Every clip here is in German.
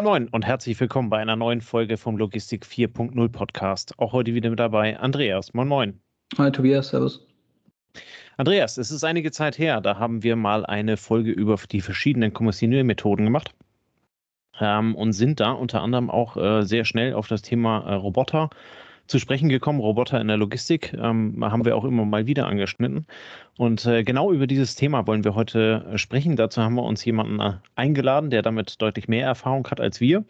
Moin Moin und herzlich willkommen bei einer neuen Folge vom Logistik 4.0 Podcast. Auch heute wieder mit dabei Andreas. Moin Moin. Hi Tobias, Servus. Andreas, es ist einige Zeit her, da haben wir mal eine Folge über die verschiedenen Kommissioniermethoden gemacht ähm, und sind da unter anderem auch äh, sehr schnell auf das Thema äh, Roboter zu sprechen gekommen. Roboter in der Logistik ähm, haben wir auch immer mal wieder angeschnitten. Und äh, genau über dieses Thema wollen wir heute äh, sprechen. Dazu haben wir uns jemanden äh, eingeladen, der damit deutlich mehr Erfahrung hat als wir.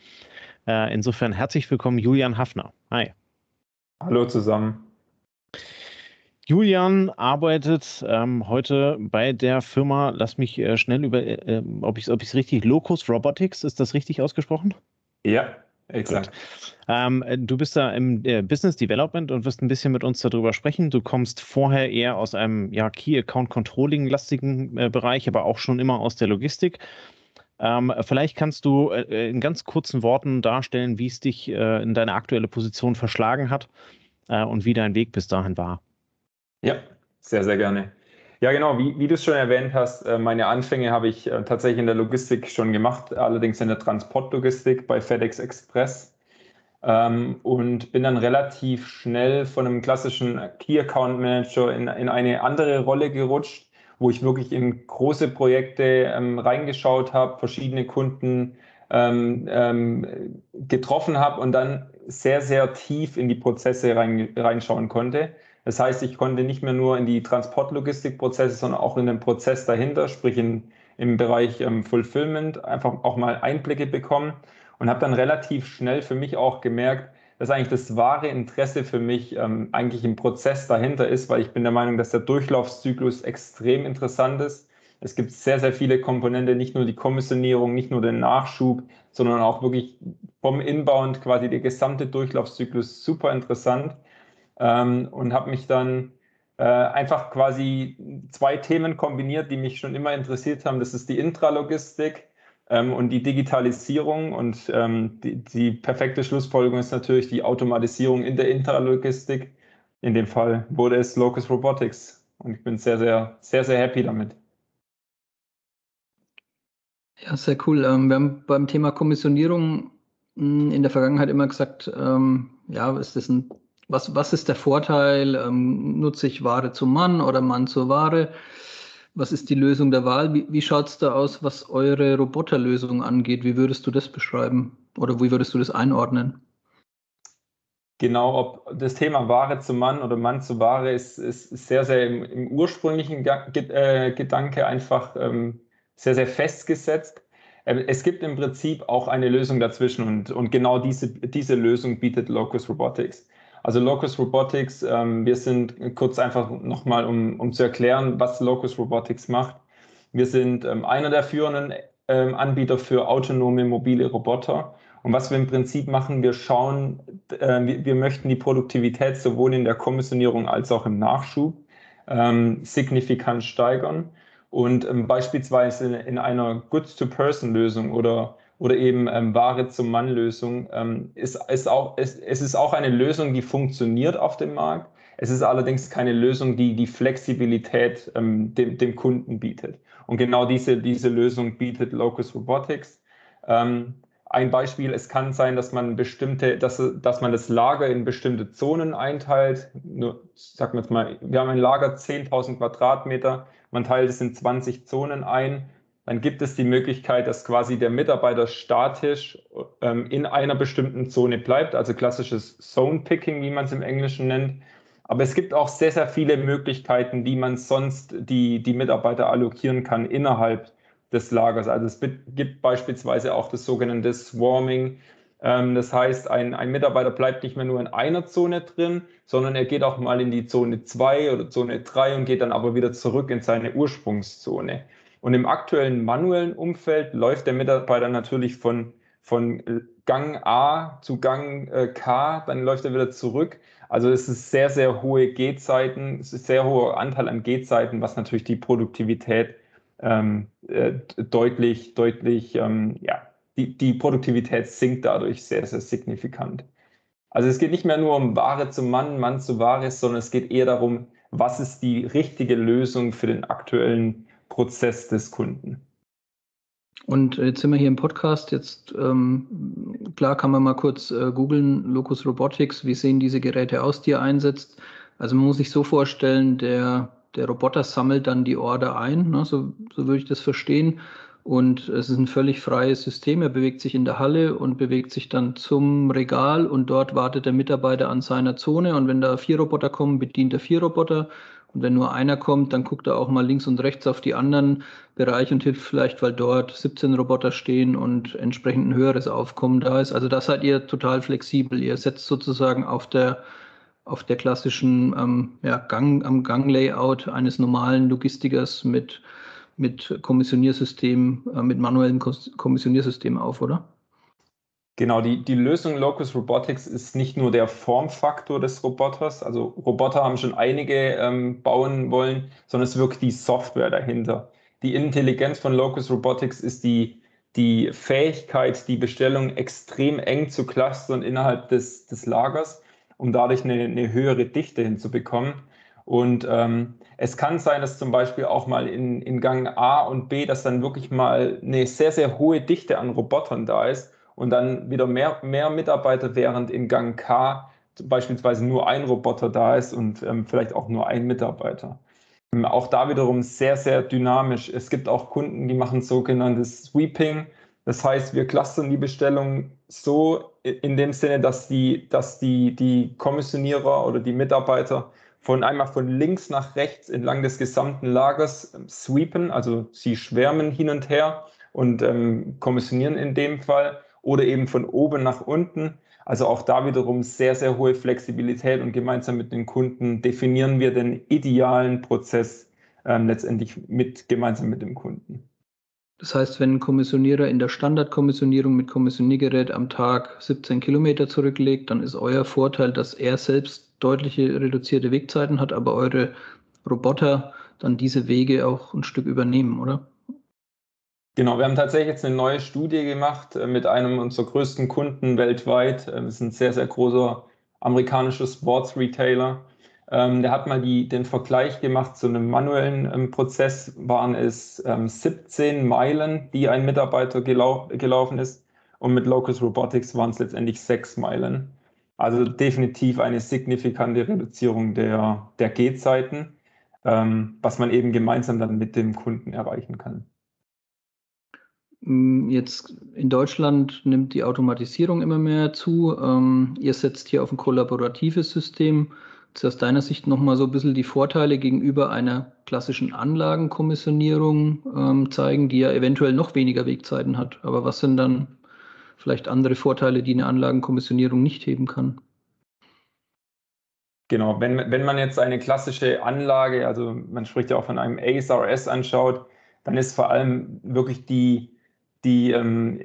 Äh, insofern herzlich willkommen, Julian Hafner. Hi. Hallo zusammen. Julian arbeitet ähm, heute bei der Firma, lass mich äh, schnell über, äh, ob ich es richtig, Locus Robotics, ist das richtig ausgesprochen? Ja, Exakt. Ähm, du bist da im äh, Business Development und wirst ein bisschen mit uns darüber sprechen. Du kommst vorher eher aus einem ja, Key Account Controlling lastigen äh, Bereich, aber auch schon immer aus der Logistik. Ähm, vielleicht kannst du äh, in ganz kurzen Worten darstellen, wie es dich äh, in deine aktuelle Position verschlagen hat äh, und wie dein Weg bis dahin war. Ja, sehr, sehr gerne. Ja, genau, wie, wie du es schon erwähnt hast, äh, meine Anfänge habe ich äh, tatsächlich in der Logistik schon gemacht, allerdings in der Transportlogistik bei FedEx Express. Ähm, und bin dann relativ schnell von einem klassischen Key Account Manager in, in eine andere Rolle gerutscht, wo ich wirklich in große Projekte ähm, reingeschaut habe, verschiedene Kunden ähm, getroffen habe und dann sehr, sehr tief in die Prozesse rein, reinschauen konnte. Das heißt, ich konnte nicht mehr nur in die Transportlogistikprozesse, sondern auch in den Prozess dahinter, sprich in, im Bereich ähm, Fulfillment, einfach auch mal Einblicke bekommen und habe dann relativ schnell für mich auch gemerkt, dass eigentlich das wahre Interesse für mich ähm, eigentlich im Prozess dahinter ist, weil ich bin der Meinung, dass der Durchlaufszyklus extrem interessant ist. Es gibt sehr, sehr viele Komponenten, nicht nur die Kommissionierung, nicht nur den Nachschub, sondern auch wirklich vom Inbound quasi der gesamte Durchlaufszyklus super interessant ähm, und habe mich dann äh, einfach quasi zwei Themen kombiniert, die mich schon immer interessiert haben. Das ist die Intralogistik ähm, und die Digitalisierung und ähm, die, die, perfekte Schlussfolgerung ist natürlich die Automatisierung in der Intralogistik. In dem Fall wurde es Locus Robotics und ich bin sehr, sehr, sehr, sehr happy damit. Ja, sehr cool. Ähm, wir haben beim Thema Kommissionierung hm, in der Vergangenheit immer gesagt, ähm, ja, ist das ein was, was ist der Vorteil? Ähm, nutze ich Ware zum Mann oder Mann zur Ware? Was ist die Lösung der Wahl? Wie, wie schaut es da aus, was eure Roboterlösung angeht? Wie würdest du das beschreiben? Oder wie würdest du das einordnen? Genau, ob das Thema Ware zu Mann oder Mann zu Ware ist, ist sehr, sehr im, im ursprünglichen äh, Gedanke einfach ähm, sehr, sehr festgesetzt. Ähm, es gibt im Prinzip auch eine Lösung dazwischen und, und genau diese, diese Lösung bietet Locus Robotics. Also Locus Robotics, ähm, wir sind kurz einfach nochmal, um, um zu erklären, was Locus Robotics macht. Wir sind ähm, einer der führenden ähm, Anbieter für autonome mobile Roboter. Und was wir im Prinzip machen, wir schauen, äh, wir, möchten die Produktivität sowohl in der Kommissionierung als auch im Nachschub ähm, signifikant steigern. Und ähm, beispielsweise in, in einer Goods-to-Person-Lösung oder oder eben ähm, Ware zum Mann-Lösung, ähm, ist, ist auch, ist, es ist auch eine Lösung, die funktioniert auf dem Markt. Es ist allerdings keine Lösung, die die Flexibilität ähm, dem, dem Kunden bietet. Und genau diese, diese Lösung bietet Locus Robotics. Ähm, ein Beispiel, es kann sein, dass man bestimmte, dass, dass man das Lager in bestimmte Zonen einteilt. Nur, sagen wir jetzt mal, wir haben ein Lager 10.000 Quadratmeter, man teilt es in 20 Zonen ein dann gibt es die Möglichkeit, dass quasi der Mitarbeiter statisch ähm, in einer bestimmten Zone bleibt, also klassisches Zone Picking, wie man es im Englischen nennt. Aber es gibt auch sehr, sehr viele Möglichkeiten, wie man sonst die, die Mitarbeiter allokieren kann innerhalb des Lagers. Also es gibt beispielsweise auch das sogenannte Swarming. Ähm, das heißt, ein, ein Mitarbeiter bleibt nicht mehr nur in einer Zone drin, sondern er geht auch mal in die Zone 2 oder Zone 3 und geht dann aber wieder zurück in seine Ursprungszone. Und im aktuellen manuellen Umfeld läuft der Mitarbeiter natürlich von, von Gang A zu Gang äh, K, dann läuft er wieder zurück. Also es ist sehr, sehr hohe Gehzeiten, es ist sehr hoher Anteil an Gehzeiten, was natürlich die Produktivität ähm, äh, deutlich, deutlich, ähm, ja, die, die Produktivität sinkt dadurch sehr, sehr signifikant. Also es geht nicht mehr nur um Ware zum Mann, Mann zu Ware, sondern es geht eher darum, was ist die richtige Lösung für den aktuellen Prozess des Kunden. Und jetzt sind wir hier im Podcast. Jetzt, ähm, klar, kann man mal kurz äh, googeln, Locus Robotics, wie sehen diese Geräte aus, die er einsetzt. Also man muss sich so vorstellen, der, der Roboter sammelt dann die Order ein, ne, so, so würde ich das verstehen. Und es ist ein völlig freies System. Er bewegt sich in der Halle und bewegt sich dann zum Regal und dort wartet der Mitarbeiter an seiner Zone. Und wenn da vier Roboter kommen, bedient er vier Roboter. Und wenn nur einer kommt, dann guckt er auch mal links und rechts auf die anderen Bereiche und hilft vielleicht, weil dort 17 Roboter stehen und entsprechend ein höheres Aufkommen da ist. Also da seid ihr total flexibel. Ihr setzt sozusagen auf der auf der klassischen ähm, ja, Gang, am Ganglayout eines normalen Logistikers mit mit Kommissioniersystem, äh, mit manuellem Kommissioniersystem auf, oder? Genau, die, die Lösung Locus Robotics ist nicht nur der Formfaktor des Roboters, also Roboter haben schon einige ähm, bauen wollen, sondern es ist wirklich die Software dahinter. Die Intelligenz von Locus Robotics ist die, die Fähigkeit, die Bestellung extrem eng zu clustern innerhalb des, des Lagers, um dadurch eine, eine höhere Dichte hinzubekommen. Und ähm, es kann sein, dass zum Beispiel auch mal in, in Gang A und B, dass dann wirklich mal eine sehr, sehr hohe Dichte an Robotern da ist und dann wieder mehr, mehr Mitarbeiter, während in Gang K beispielsweise nur ein Roboter da ist und ähm, vielleicht auch nur ein Mitarbeiter. Ähm, auch da wiederum sehr, sehr dynamisch. Es gibt auch Kunden, die machen sogenanntes Sweeping. Das heißt, wir clustern die Bestellung so in dem Sinne, dass die, dass die, die Kommissionierer oder die Mitarbeiter von einmal von links nach rechts entlang des gesamten Lagers ähm, sweepen, also sie schwärmen hin und her und ähm, kommissionieren in dem Fall oder eben von oben nach unten. Also auch da wiederum sehr, sehr hohe Flexibilität und gemeinsam mit den Kunden definieren wir den idealen Prozess ähm, letztendlich mit, gemeinsam mit dem Kunden. Das heißt, wenn ein Kommissionierer in der Standardkommissionierung mit Kommissioniergerät am Tag 17 Kilometer zurücklegt, dann ist euer Vorteil, dass er selbst deutliche reduzierte Wegzeiten hat, aber eure Roboter dann diese Wege auch ein Stück übernehmen, oder? Genau, wir haben tatsächlich jetzt eine neue Studie gemacht äh, mit einem unserer größten Kunden weltweit. Das ist ein sehr, sehr großer amerikanischer Sports-Retailer. Ähm, der hat mal die, den Vergleich gemacht zu einem manuellen ähm, Prozess, waren es ähm, 17 Meilen, die ein Mitarbeiter gelau gelaufen ist. Und mit Locus Robotics waren es letztendlich sechs Meilen. Also definitiv eine signifikante Reduzierung der, der Gehzeiten, ähm, was man eben gemeinsam dann mit dem Kunden erreichen kann. Mm, jetzt in Deutschland nimmt die Automatisierung immer mehr zu. Ähm, ihr setzt hier auf ein kollaboratives System. Ist aus deiner Sicht nochmal so ein bisschen die Vorteile gegenüber einer klassischen Anlagenkommissionierung ähm, zeigen, die ja eventuell noch weniger Wegzeiten hat. Aber was sind dann vielleicht andere Vorteile, die eine Anlagenkommissionierung nicht heben kann. Genau, wenn, wenn man jetzt eine klassische Anlage, also man spricht ja auch von einem ASRS anschaut, dann ist vor allem wirklich die, die ähm,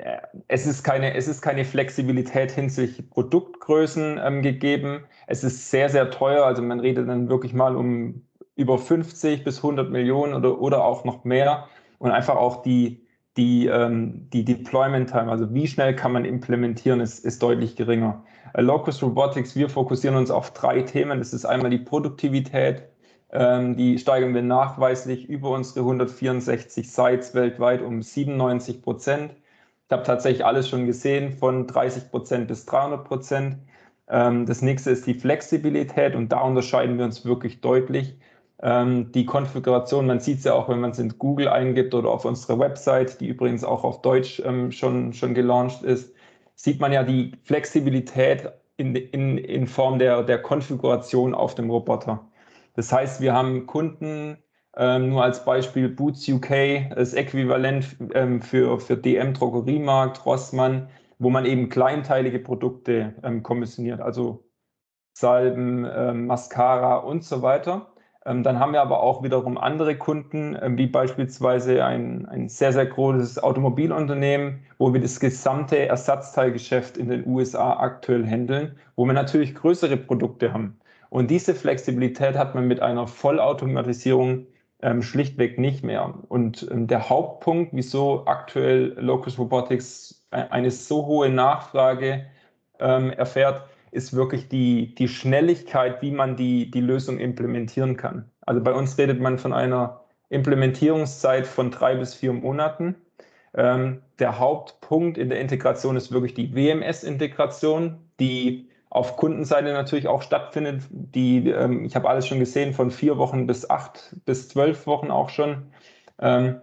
es, ist keine, es ist keine Flexibilität hinsichtlich Produktgrößen ähm, gegeben. Es ist sehr, sehr teuer, also man redet dann wirklich mal um über 50 bis 100 Millionen oder, oder auch noch mehr und einfach auch die, die, ähm, die Deployment Time, also wie schnell kann man implementieren, ist, ist deutlich geringer. Äh, Locus Robotics, wir fokussieren uns auf drei Themen. Das ist einmal die Produktivität, ähm, die steigern wir nachweislich über unsere 164 Sites weltweit um 97 Prozent. Ich habe tatsächlich alles schon gesehen, von 30 Prozent bis 300 Prozent. Ähm, das nächste ist die Flexibilität und da unterscheiden wir uns wirklich deutlich. Ähm, die Konfiguration, man sieht es ja auch, wenn man es in Google eingibt oder auf unserer Website, die übrigens auch auf Deutsch ähm, schon, schon gelauncht ist, sieht man ja die Flexibilität in, in, in Form der, der Konfiguration auf dem Roboter. Das heißt, wir haben Kunden, ähm, nur als Beispiel Boots UK, das Äquivalent ähm, für, für DM Drogeriemarkt, Rossmann, wo man eben kleinteilige Produkte ähm, kommissioniert, also Salben, ähm, Mascara und so weiter. Ähm, dann haben wir aber auch wiederum andere Kunden, ähm, wie beispielsweise ein, ein sehr, sehr großes Automobilunternehmen, wo wir das gesamte Ersatzteilgeschäft in den USA aktuell handeln, wo wir natürlich größere Produkte haben. Und diese Flexibilität hat man mit einer Vollautomatisierung ähm, schlichtweg nicht mehr. Und ähm, der Hauptpunkt, wieso aktuell Locus Robotics e-, eine so hohe Nachfrage ähm, erfährt, ist wirklich die, die Schnelligkeit, wie man die, die Lösung implementieren kann. Also bei uns redet man von einer Implementierungszeit von drei bis vier Monaten. Ähm, der Hauptpunkt in der Integration ist wirklich die WMS-Integration, die auf Kundenseite natürlich auch stattfindet. Die, ähm, ich habe alles schon gesehen, von vier Wochen bis acht bis zwölf Wochen auch schon. Ähm,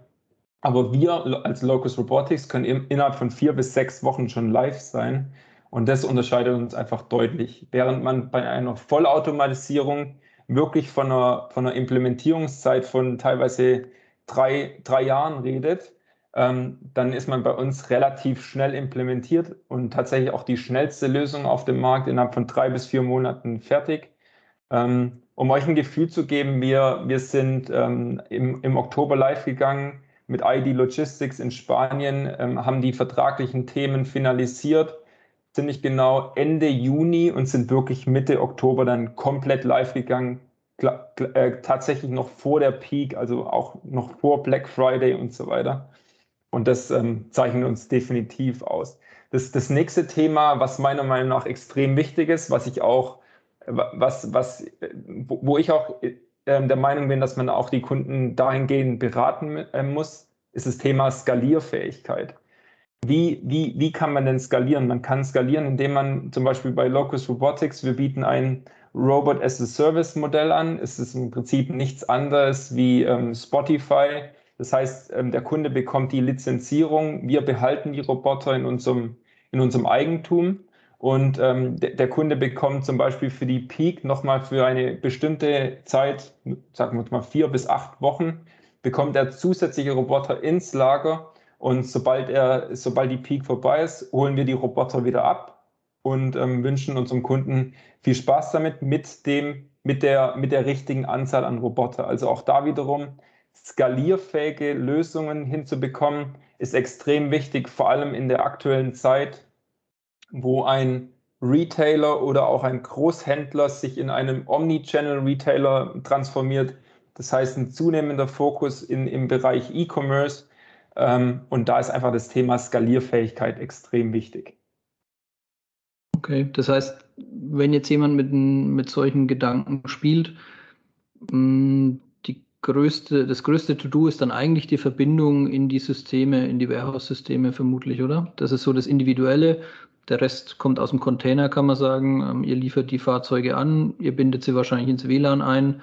aber wir als Locus Robotics können im, innerhalb von vier bis sechs Wochen schon live sein. Und das unterscheidet uns einfach deutlich. Während man bei einer Vollautomatisierung wirklich von einer, von einer Implementierungszeit von teilweise drei, drei Jahren redet, dann ist man bei uns relativ schnell implementiert und tatsächlich auch die schnellste Lösung auf dem Markt innerhalb von drei bis vier Monaten fertig. Ähm, um euch ein Gefühl zu geben, wir, wir sind ähm, im, im Oktober live gegangen mit ID Logistics in Spanien, ähm, haben die vertraglichen Themen finalisiert, ziemlich genau Ende Juni und sind wirklich Mitte Oktober dann komplett live gegangen. Äh, tatsächlich noch vor der Peak, also auch noch vor Black Friday und so weiter. Und das ähm, zeichnet uns definitiv aus. Das, das nächste Thema, was meiner Meinung nach extrem wichtig ist, was ich auch, was, was, wo ich auch äh, der Meinung bin, dass man auch die Kunden dahingehend beraten äh, muss, ist das Thema Skalierfähigkeit. Wie, wie, wie kann man denn skalieren? Man kann skalieren, indem man zum Beispiel bei Locus Robotics, wir bieten ein Robot as a Service Modell an. Es ist im Prinzip nichts anderes wie ähm, Spotify das heißt, ähm, der Kunde bekommt die Lizenzierung, wir behalten die Roboter in unserem, in unserem Eigentum. Und ähm, der Kunde bekommt zum Beispiel für die Peak nochmal für eine bestimmte Zeit, sagen wir mal vier bis acht Wochen, bekommt er zusätzliche Roboter ins Lager. Und sobald, er, sobald die Peak vorbei ist, holen wir die Roboter wieder ab und ähm, wünschen unserem Kunden viel Spaß damit, mit, dem, mit, der, mit der richtigen Anzahl an Roboter. Also auch da wiederum skalierfähige Lösungen hinzubekommen, ist extrem wichtig, vor allem in der aktuellen Zeit, wo ein Retailer oder auch ein Großhändler sich in einem Omnichannel-Retailer transformiert. Das heißt, ein zunehmender Fokus in, im Bereich E-Commerce. Ähm, und da ist einfach das Thema Skalierfähigkeit extrem wichtig. Okay, das heißt, wenn jetzt jemand mit, mit solchen Gedanken spielt, mm, größte, das größte To-Do ist dann eigentlich die Verbindung in die Systeme, in die Warehouse-Systeme vermutlich, oder? Das ist so das Individuelle. Der Rest kommt aus dem Container, kann man sagen. Ähm, ihr liefert die Fahrzeuge an, ihr bindet sie wahrscheinlich ins WLAN ein.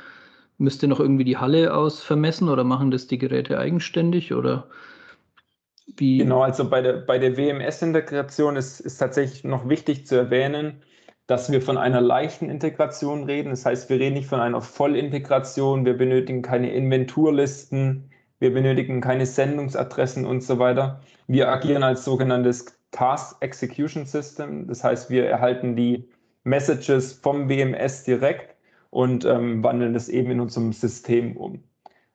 Müsst ihr noch irgendwie die Halle aus vermessen oder machen das die Geräte eigenständig oder wie? Genau, also bei der, bei der WMS-Integration ist, ist tatsächlich noch wichtig zu erwähnen, dass wir von einer leichten Integration reden. Das heißt, wir reden nicht von einer Vollintegration, wir benötigen keine Inventurlisten, wir benötigen keine Sendungsadressen und so weiter. Wir agieren als sogenanntes Task Execution System. Das heißt, wir erhalten die Messages vom WMS direkt und ähm, wandeln das eben in unserem System um.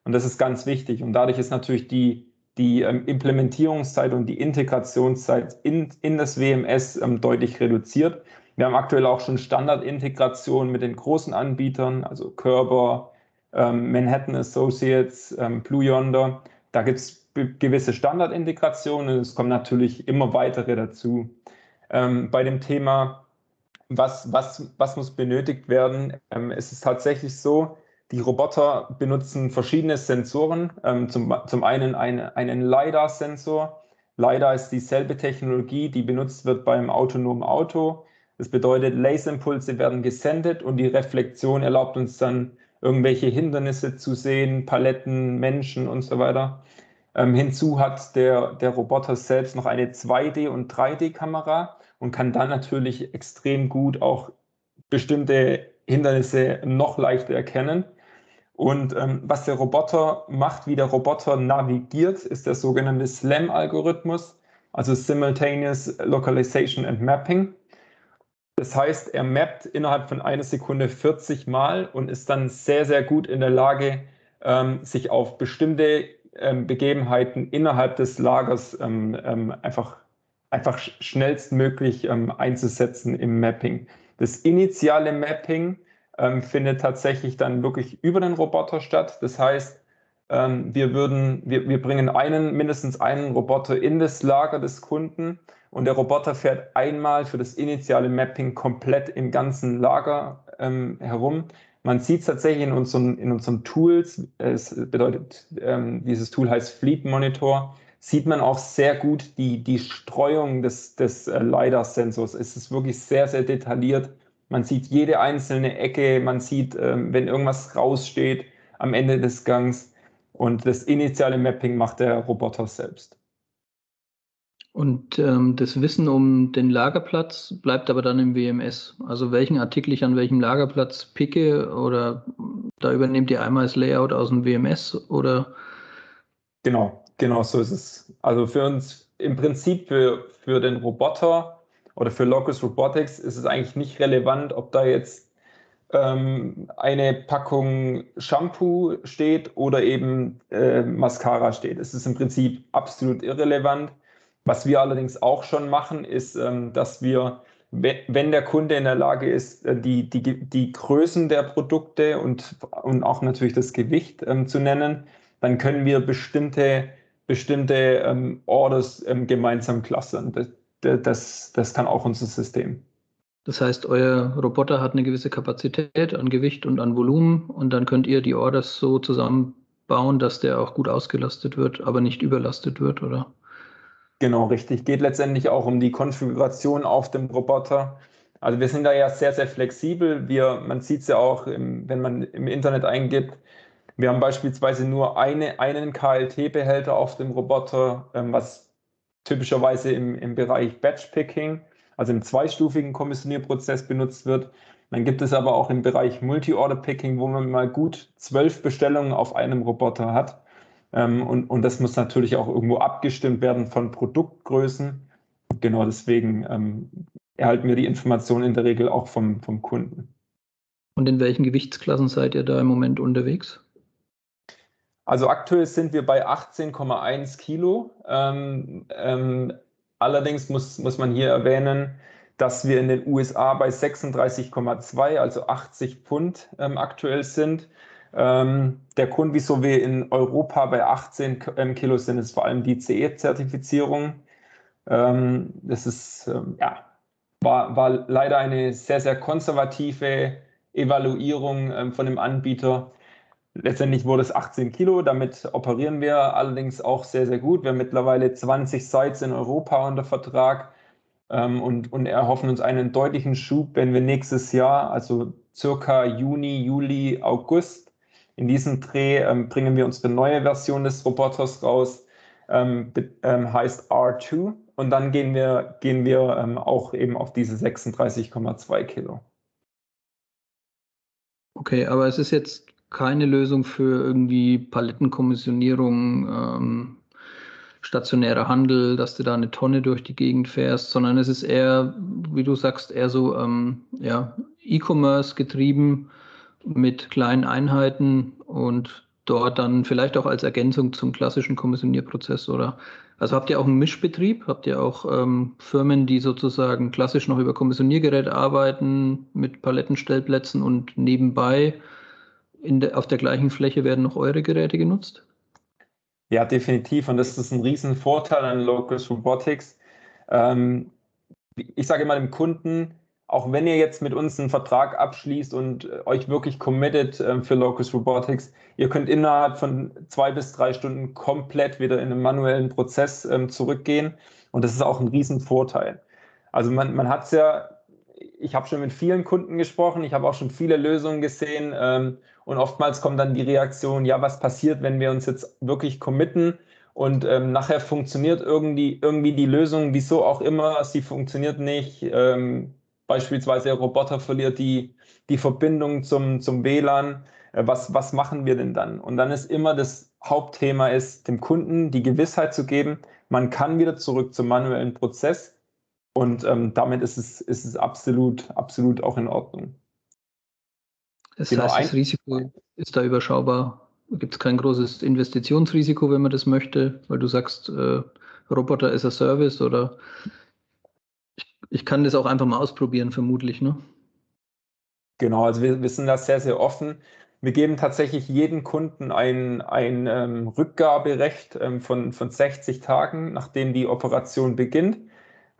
Und das ist ganz wichtig. Und dadurch ist natürlich die, die ähm, Implementierungszeit und die Integrationszeit in, in das WMS ähm, deutlich reduziert. Wir haben aktuell auch schon Standardintegration mit den großen Anbietern, also Körber, ähm, Manhattan Associates, ähm, Blue Yonder. Da gibt es gewisse Standardintegrationen. Es kommen natürlich immer weitere dazu. Ähm, bei dem Thema, was, was, was muss benötigt werden, ähm, es ist tatsächlich so, die Roboter benutzen verschiedene Sensoren. Ähm, zum, zum einen eine, einen LiDAR-Sensor. LiDAR ist dieselbe Technologie, die benutzt wird beim autonomen Auto. Das bedeutet, Laserimpulse werden gesendet und die Reflexion erlaubt uns dann irgendwelche Hindernisse zu sehen, Paletten, Menschen und so weiter. Ähm, hinzu hat der, der Roboter selbst noch eine 2D- und 3D-Kamera und kann dann natürlich extrem gut auch bestimmte Hindernisse noch leichter erkennen. Und ähm, was der Roboter macht, wie der Roboter navigiert, ist der sogenannte SLAM-Algorithmus, also Simultaneous Localization and Mapping. Das heißt, er mappt innerhalb von einer Sekunde 40 Mal und ist dann sehr, sehr gut in der Lage, ähm, sich auf bestimmte ähm, Begebenheiten innerhalb des Lagers ähm, einfach, einfach schnellstmöglich einzusetzen im Mapping. Das initiale Mapping findet tatsächlich dann wirklich über den Roboter statt. Das heißt, wir, würden, wir, wir bringen einen, mindestens einen Roboter in das Lager des Kunden und der Roboter fährt einmal für das initiale Mapping komplett im ganzen Lager ähm, herum. Man sieht es tatsächlich in unseren, in unseren Tools. Es bedeutet, ähm, dieses Tool heißt Fleet Monitor. sieht man auch sehr gut die, die Streuung des, des äh, LiDAR-Sensors. Es ist wirklich sehr, sehr detailliert. Man sieht jede einzelne Ecke, man sieht, ähm, wenn irgendwas raussteht am Ende des Gangs. Und das initiale Mapping macht der Roboter selbst. Und ähm, das Wissen um den Lagerplatz bleibt aber dann im WMS. Also welchen Artikel ich an welchem Lagerplatz picke oder da übernehmt ihr einmal das Layout aus dem WMS oder? Genau, genau so ist es. Also für uns im Prinzip für, für den Roboter oder für Locus Robotics ist es eigentlich nicht relevant, ob da jetzt ähm, eine Packung Shampoo steht oder eben äh, Mascara steht. Es ist im Prinzip absolut irrelevant was wir allerdings auch schon machen, ist, ähm, dass wir, wenn der Kunde in der Lage ist, äh, die, die, die Größen der Produkte und, und auch natürlich das Gewicht ähm, zu nennen, dann können wir bestimmte, bestimmte ähm, Orders gemeinsam clustern. Das, das, das kann auch unser System. Das heißt, euer Roboter hat eine gewisse Kapazität an Gewicht und an Volumen und dann könnt ihr die Orders so zusammenbauen, dass der auch gut ausgelastet wird, aber nicht überlastet wird, oder? Genau, richtig. Geht letztendlich auch um die Konfiguration auf dem Roboter. Also wir sind da ja sehr, sehr flexibel. Wir, man sieht es ja auch, im, wenn man im Internet eingibt, wir haben beispielsweise nur eine, einen KLT-Behälter auf dem Roboter, ähm, was typischerweise im, im Bereich Batch-Picking, also im zweistufigen Kommissionierprozess benutzt wird. Dann gibt es aber auch im Bereich Multi-Order-Picking, wo man mal gut zwölf Bestellungen auf einem Roboter hat. Ähm, und, und das muss natürlich auch irgendwo abgestimmt werden von Produktgrößen. Genau deswegen ähm, erhalten wir die Informationen in der Regel auch vom, vom Kunden. Und in welchen Gewichtsklassen seid ihr da im Moment unterwegs? Also aktuell sind wir bei 18,1 Kilo. Ähm, ähm, allerdings muss, muss man hier erwähnen, dass wir in den USA bei 36,2, also 80 Pfund ähm, aktuell sind. Ähm, der Grund, wieso wir in Europa bei 18 ähm, Kilo sind, ist vor allem die CE-Zertifizierung. Ähm, das ist, ähm, ja, war, war leider eine sehr, sehr konservative Evaluierung ähm, von dem Anbieter. Letztendlich wurde es 18 Kilo, damit operieren wir allerdings auch sehr, sehr gut. Wir haben mittlerweile 20 Sites in Europa unter Vertrag ähm, und, und erhoffen uns einen deutlichen Schub, wenn wir nächstes Jahr, also circa Juni, Juli, August, in diesem Dreh ähm, bringen wir unsere neue Version des Roboters raus, ähm, ähm, heißt R2. Und dann gehen wir, gehen wir ähm, auch eben auf diese 36,2 Kilo. Okay, aber es ist jetzt keine Lösung für irgendwie Palettenkommissionierung, ähm, stationärer Handel, dass du da eine Tonne durch die Gegend fährst, sondern es ist eher, wie du sagst, eher so ähm, ja, E-Commerce getrieben mit kleinen Einheiten und dort dann vielleicht auch als Ergänzung zum klassischen Kommissionierprozess oder also habt ihr auch einen Mischbetrieb? Habt ihr auch ähm, Firmen, die sozusagen klassisch noch über Kommissioniergeräte arbeiten mit Palettenstellplätzen und nebenbei de, auf der gleichen Fläche werden noch eure Geräte genutzt? Ja, definitiv. Und das ist ein Riesenvorteil an Locus Robotics. Ähm, ich sage immer dem Kunden, auch wenn ihr jetzt mit uns einen Vertrag abschließt und äh, euch wirklich committet äh, für Locus Robotics, ihr könnt innerhalb von zwei bis drei Stunden komplett wieder in einen manuellen Prozess ähm, zurückgehen. Und das ist auch ein Riesenvorteil. Also man, man hat es ja, ich habe schon mit vielen Kunden gesprochen, ich habe auch schon viele Lösungen gesehen ähm, und oftmals kommt dann die Reaktion, ja, was passiert, wenn wir uns jetzt wirklich committen und ähm, nachher funktioniert irgendwie, irgendwie die Lösung, wieso auch immer, sie funktioniert nicht. Ähm, Beispielsweise der Roboter verliert die, die Verbindung zum, zum WLAN. Äh, was, was machen wir denn dann? Und dann ist immer das Hauptthema ist, dem Kunden die Gewissheit zu geben, man kann wieder zurück zum manuellen Prozess und ähm, damit ist es, ist es absolut, absolut auch in Ordnung. Das genau, heißt, das Risiko ist da überschaubar. Gibt es kein großes Investitionsrisiko, wenn man das möchte, weil du sagst, äh, Roboter ist ein Service oder ich kann das auch einfach mal ausprobieren, vermutlich, ne? Genau, also wir, wir sind da sehr, sehr offen. Wir geben tatsächlich jedem Kunden ein, ein ähm, Rückgaberecht ähm, von, von 60 Tagen, nachdem die Operation beginnt.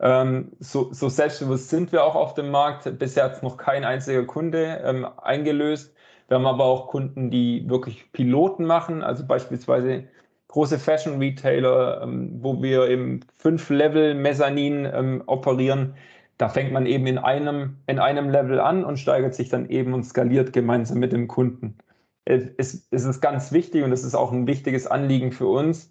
Ähm, so, so, selbstbewusst sind wir auch auf dem Markt. Bisher hat es noch kein einziger Kunde ähm, eingelöst. Wir haben aber auch Kunden, die wirklich Piloten machen, also beispielsweise große Fashion Retailer, ähm, wo wir im fünf Level Mezzanin ähm, operieren. Da fängt man eben in einem, in einem Level an und steigert sich dann eben und skaliert gemeinsam mit dem Kunden. Es, es ist ganz wichtig und es ist auch ein wichtiges Anliegen für uns.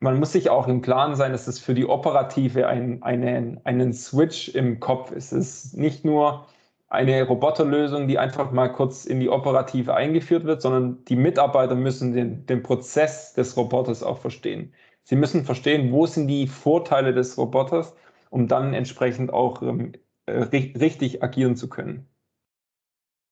Man muss sich auch im Klaren sein, dass es für die Operative ein, einen, einen Switch im Kopf ist. Es ist nicht nur eine Roboterlösung, die einfach mal kurz in die Operative eingeführt wird, sondern die Mitarbeiter müssen den, den Prozess des Roboters auch verstehen. Sie müssen verstehen, wo sind die Vorteile des Roboters, um dann entsprechend auch äh, richtig agieren zu können.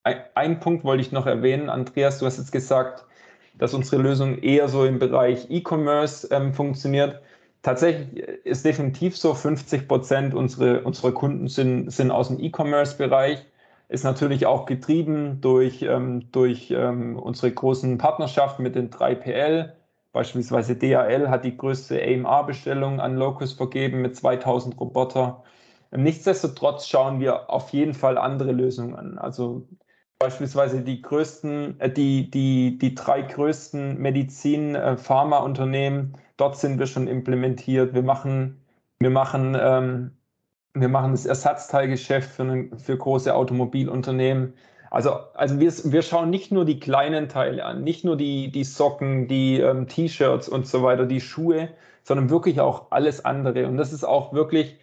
Ein, ein Punkt wollte ich noch erwähnen, Andreas, du hast jetzt gesagt, dass unsere Lösung eher so im Bereich E-Commerce ähm, funktioniert. Tatsächlich ist definitiv so, 50 Prozent unserer, unserer Kunden sind, sind aus dem E-Commerce-Bereich ist natürlich auch getrieben durch, ähm, durch ähm, unsere großen Partnerschaften mit den 3PL. Beispielsweise DHL hat die größte AMR-Bestellung an Locus vergeben mit 2000 Roboter. Nichtsdestotrotz schauen wir auf jeden Fall andere Lösungen an. Also beispielsweise die größten, äh, die, die, die drei größten Medizin-Pharma-Unternehmen, dort sind wir schon implementiert. Wir machen, wir machen ähm, wir machen das Ersatzteilgeschäft für, für große Automobilunternehmen. Also, also wir, wir schauen nicht nur die kleinen Teile an, nicht nur die, die Socken, die ähm, T-Shirts und so weiter, die Schuhe, sondern wirklich auch alles andere. Und das ist auch wirklich,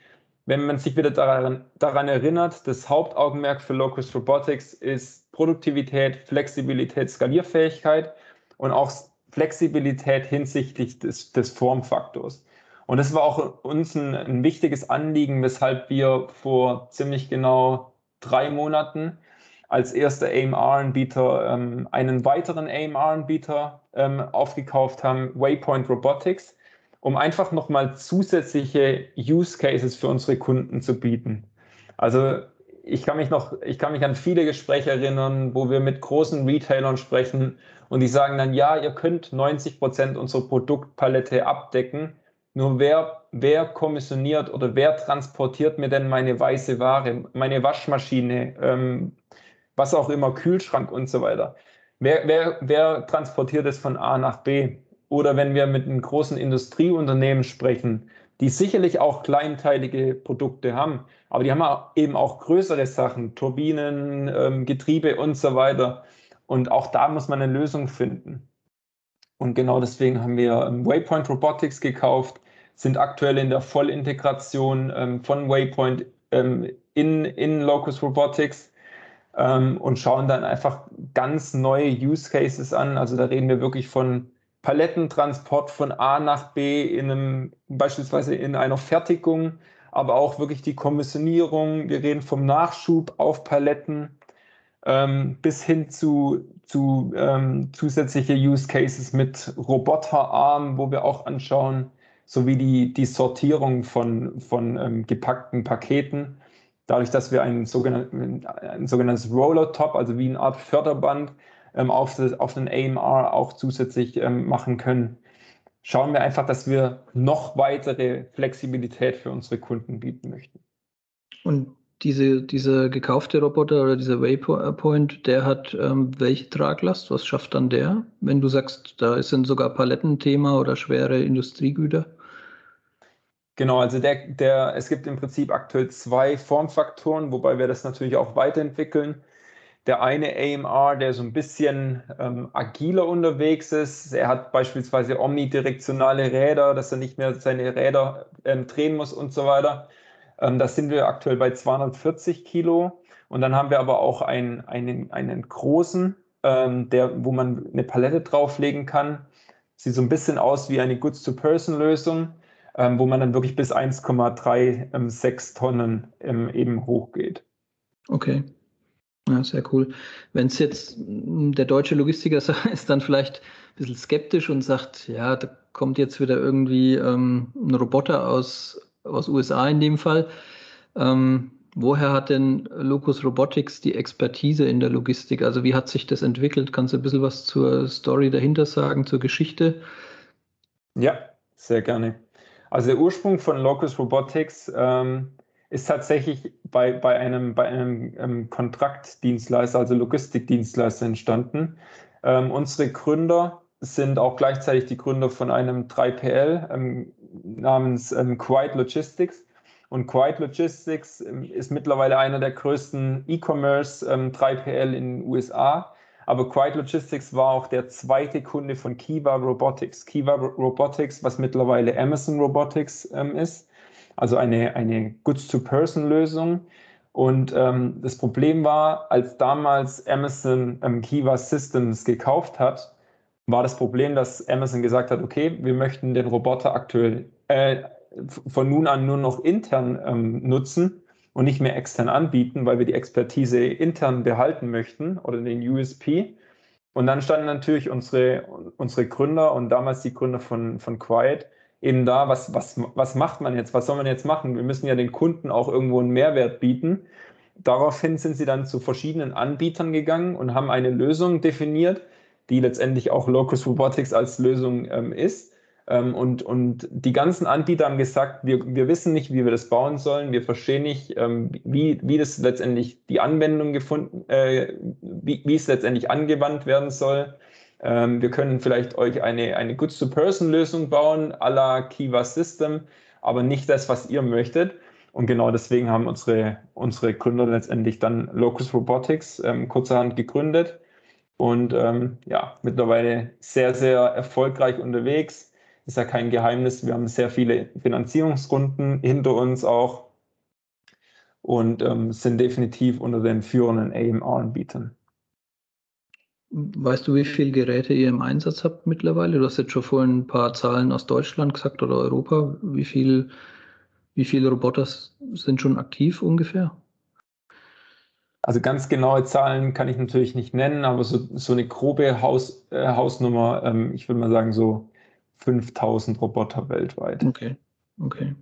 wenn man sich wieder daran, daran erinnert, das Hauptaugenmerk für Locus Robotics ist Produktivität, Flexibilität, Skalierfähigkeit und auch Flexibilität hinsichtlich des, des Formfaktors. Und das war auch uns ein, ein wichtiges Anliegen, weshalb wir vor ziemlich genau drei Monaten als erster AMR-Anbieter ähm, einen weiteren AMR-Anbieter ähm, aufgekauft haben, Waypoint Robotics, um einfach nochmal zusätzliche Use Cases für unsere Kunden zu bieten. Also ich kann mich noch, ich kann mich an viele Gespräche erinnern, wo wir mit großen Retailern sprechen und die sagen dann, ja, ihr könnt 90 Prozent unserer Produktpalette abdecken, nur wer, wer kommissioniert oder wer transportiert mir denn meine weiße Ware, meine Waschmaschine, ähm, was auch immer, Kühlschrank und so weiter? Wer, wer, wer transportiert es von A nach B? Oder wenn wir mit einem großen Industrieunternehmen sprechen, die sicherlich auch kleinteilige Produkte haben, aber die haben eben auch größere Sachen, Turbinen, ähm, Getriebe und so weiter. Und auch da muss man eine Lösung finden. Und genau deswegen haben wir ähm, Waypoint Robotics gekauft, sind aktuell in der Vollintegration ähm, von Waypoint ähm, in, in Locus Robotics ähm, und schauen dann einfach ganz neue Use Cases an. Also da reden wir wirklich von Palettentransport von A nach B in einem, beispielsweise in einer Fertigung, aber auch wirklich die Kommissionierung. Wir reden vom Nachschub auf Paletten ähm, bis hin zu, zu ähm, zusätzliche Use Cases mit Roboterarm, wo wir auch anschauen, sowie die, die Sortierung von, von ähm, gepackten Paketen. Dadurch, dass wir ein, sogenannten, ein sogenanntes Roller-Top, also wie eine Art Förderband, ähm, auf, das, auf den AMR auch zusätzlich ähm, machen können, schauen wir einfach, dass wir noch weitere Flexibilität für unsere Kunden bieten möchten. Und diese, dieser gekaufte Roboter oder dieser Waypoint, der hat ähm, welche Traglast? Was schafft dann der? Wenn du sagst, da sind sogar Palettenthema oder schwere Industriegüter? Genau, also der, der, es gibt im Prinzip aktuell zwei Formfaktoren, wobei wir das natürlich auch weiterentwickeln. Der eine AMR, der so ein bisschen ähm, agiler unterwegs ist. Er hat beispielsweise omnidirektionale Räder, dass er nicht mehr seine Räder ähm, drehen muss und so weiter. Ähm, da sind wir aktuell bei 240 Kilo. Und dann haben wir aber auch einen, einen, einen großen, ähm, der, wo man eine Palette drauflegen kann. Sieht so ein bisschen aus wie eine Goods-to-Person-Lösung, wo man dann wirklich bis 1,36 ähm, Tonnen ähm, eben hochgeht. Okay. Ja, sehr cool. Wenn es jetzt hm, der deutsche Logistiker ist, dann vielleicht ein bisschen skeptisch und sagt, ja, da kommt jetzt wieder irgendwie ähm, ein Roboter aus aus USA in dem Fall. Ähm, woher hat denn Locus Robotics die Expertise in der Logistik? Also wie hat sich das entwickelt? Kannst du ein bisschen was zur Story dahinter sagen, zur Geschichte? Ja, sehr gerne. Also der Ursprung von Locus Robotics ähm, ist tatsächlich bei, bei einem, bei einem ähm, Kontraktdienstleister, also Logistikdienstleister entstanden. Ähm, unsere Gründer sind auch gleichzeitig die Gründer von einem 3PL ähm, namens ähm, Quiet Logistics. Und Quiet Logistics ähm, ist mittlerweile einer der größten E-Commerce ähm, 3PL in den USA. Aber Quiet Logistics war auch der zweite Kunde von Kiva Robotics. Kiva Robotics, was mittlerweile Amazon Robotics ähm, ist, also eine, eine Goods-to-Person-Lösung. Und ähm, das Problem war, als damals Amazon ähm, Kiva Systems gekauft hat, war das Problem, dass Amazon gesagt hat, okay, wir möchten den Roboter aktuell äh, von nun an nur noch intern ähm, nutzen und nicht mehr extern anbieten, weil wir die Expertise intern behalten möchten oder den USP. Und dann standen natürlich unsere, unsere Gründer und damals die Gründer von, von Quiet eben da, was, was, was macht man jetzt, was soll man jetzt machen? Wir müssen ja den Kunden auch irgendwo einen Mehrwert bieten. Daraufhin sind sie dann zu verschiedenen Anbietern gegangen und haben eine Lösung definiert, die letztendlich auch Locus Robotics als Lösung ähm, ist. Ähm, und, und die ganzen Anbieter haben gesagt, wir, wir wissen nicht, wie wir das bauen sollen, wir verstehen nicht, ähm, wie, wie das letztendlich die Anwendung gefunden, äh, wie, wie es letztendlich angewandt werden soll. Ähm, wir können vielleicht euch eine, eine Goods-to-Person-Lösung bauen, à la Kiva System, aber nicht das, was ihr möchtet. Und genau deswegen haben unsere, unsere Gründer letztendlich dann Locus Robotics ähm, kurzerhand gegründet und ähm, ja, mittlerweile sehr, sehr erfolgreich unterwegs. Ist ja kein Geheimnis. Wir haben sehr viele Finanzierungsrunden hinter uns auch und ähm, sind definitiv unter den führenden AMR-Anbietern. Weißt du, wie viele Geräte ihr im Einsatz habt mittlerweile? Du hast jetzt schon vorhin ein paar Zahlen aus Deutschland gesagt oder Europa. Wie, viel, wie viele Roboter sind schon aktiv ungefähr? Also ganz genaue Zahlen kann ich natürlich nicht nennen, aber so, so eine grobe Haus, äh, Hausnummer, ähm, ich würde mal sagen so 5000 Roboter weltweit. Okay, okay.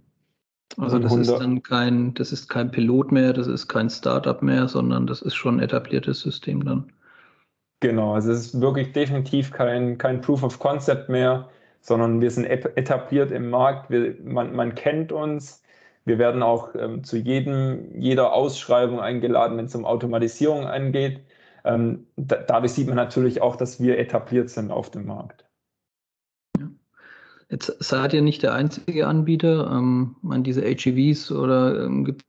Also das ist dann kein, das ist kein Pilot mehr, das ist kein Startup mehr, sondern das ist schon ein etabliertes System dann. Genau, also es ist wirklich definitiv kein, kein Proof of Concept mehr, sondern wir sind etabliert im Markt, wir, man, man kennt uns, wir werden auch ähm, zu jedem, jeder Ausschreibung eingeladen, wenn es um Automatisierung angeht. Ähm, da, dadurch sieht man natürlich auch, dass wir etabliert sind auf dem Markt. Jetzt seid ihr nicht der einzige Anbieter. Ähm, man diese HEVs oder ähm, gibt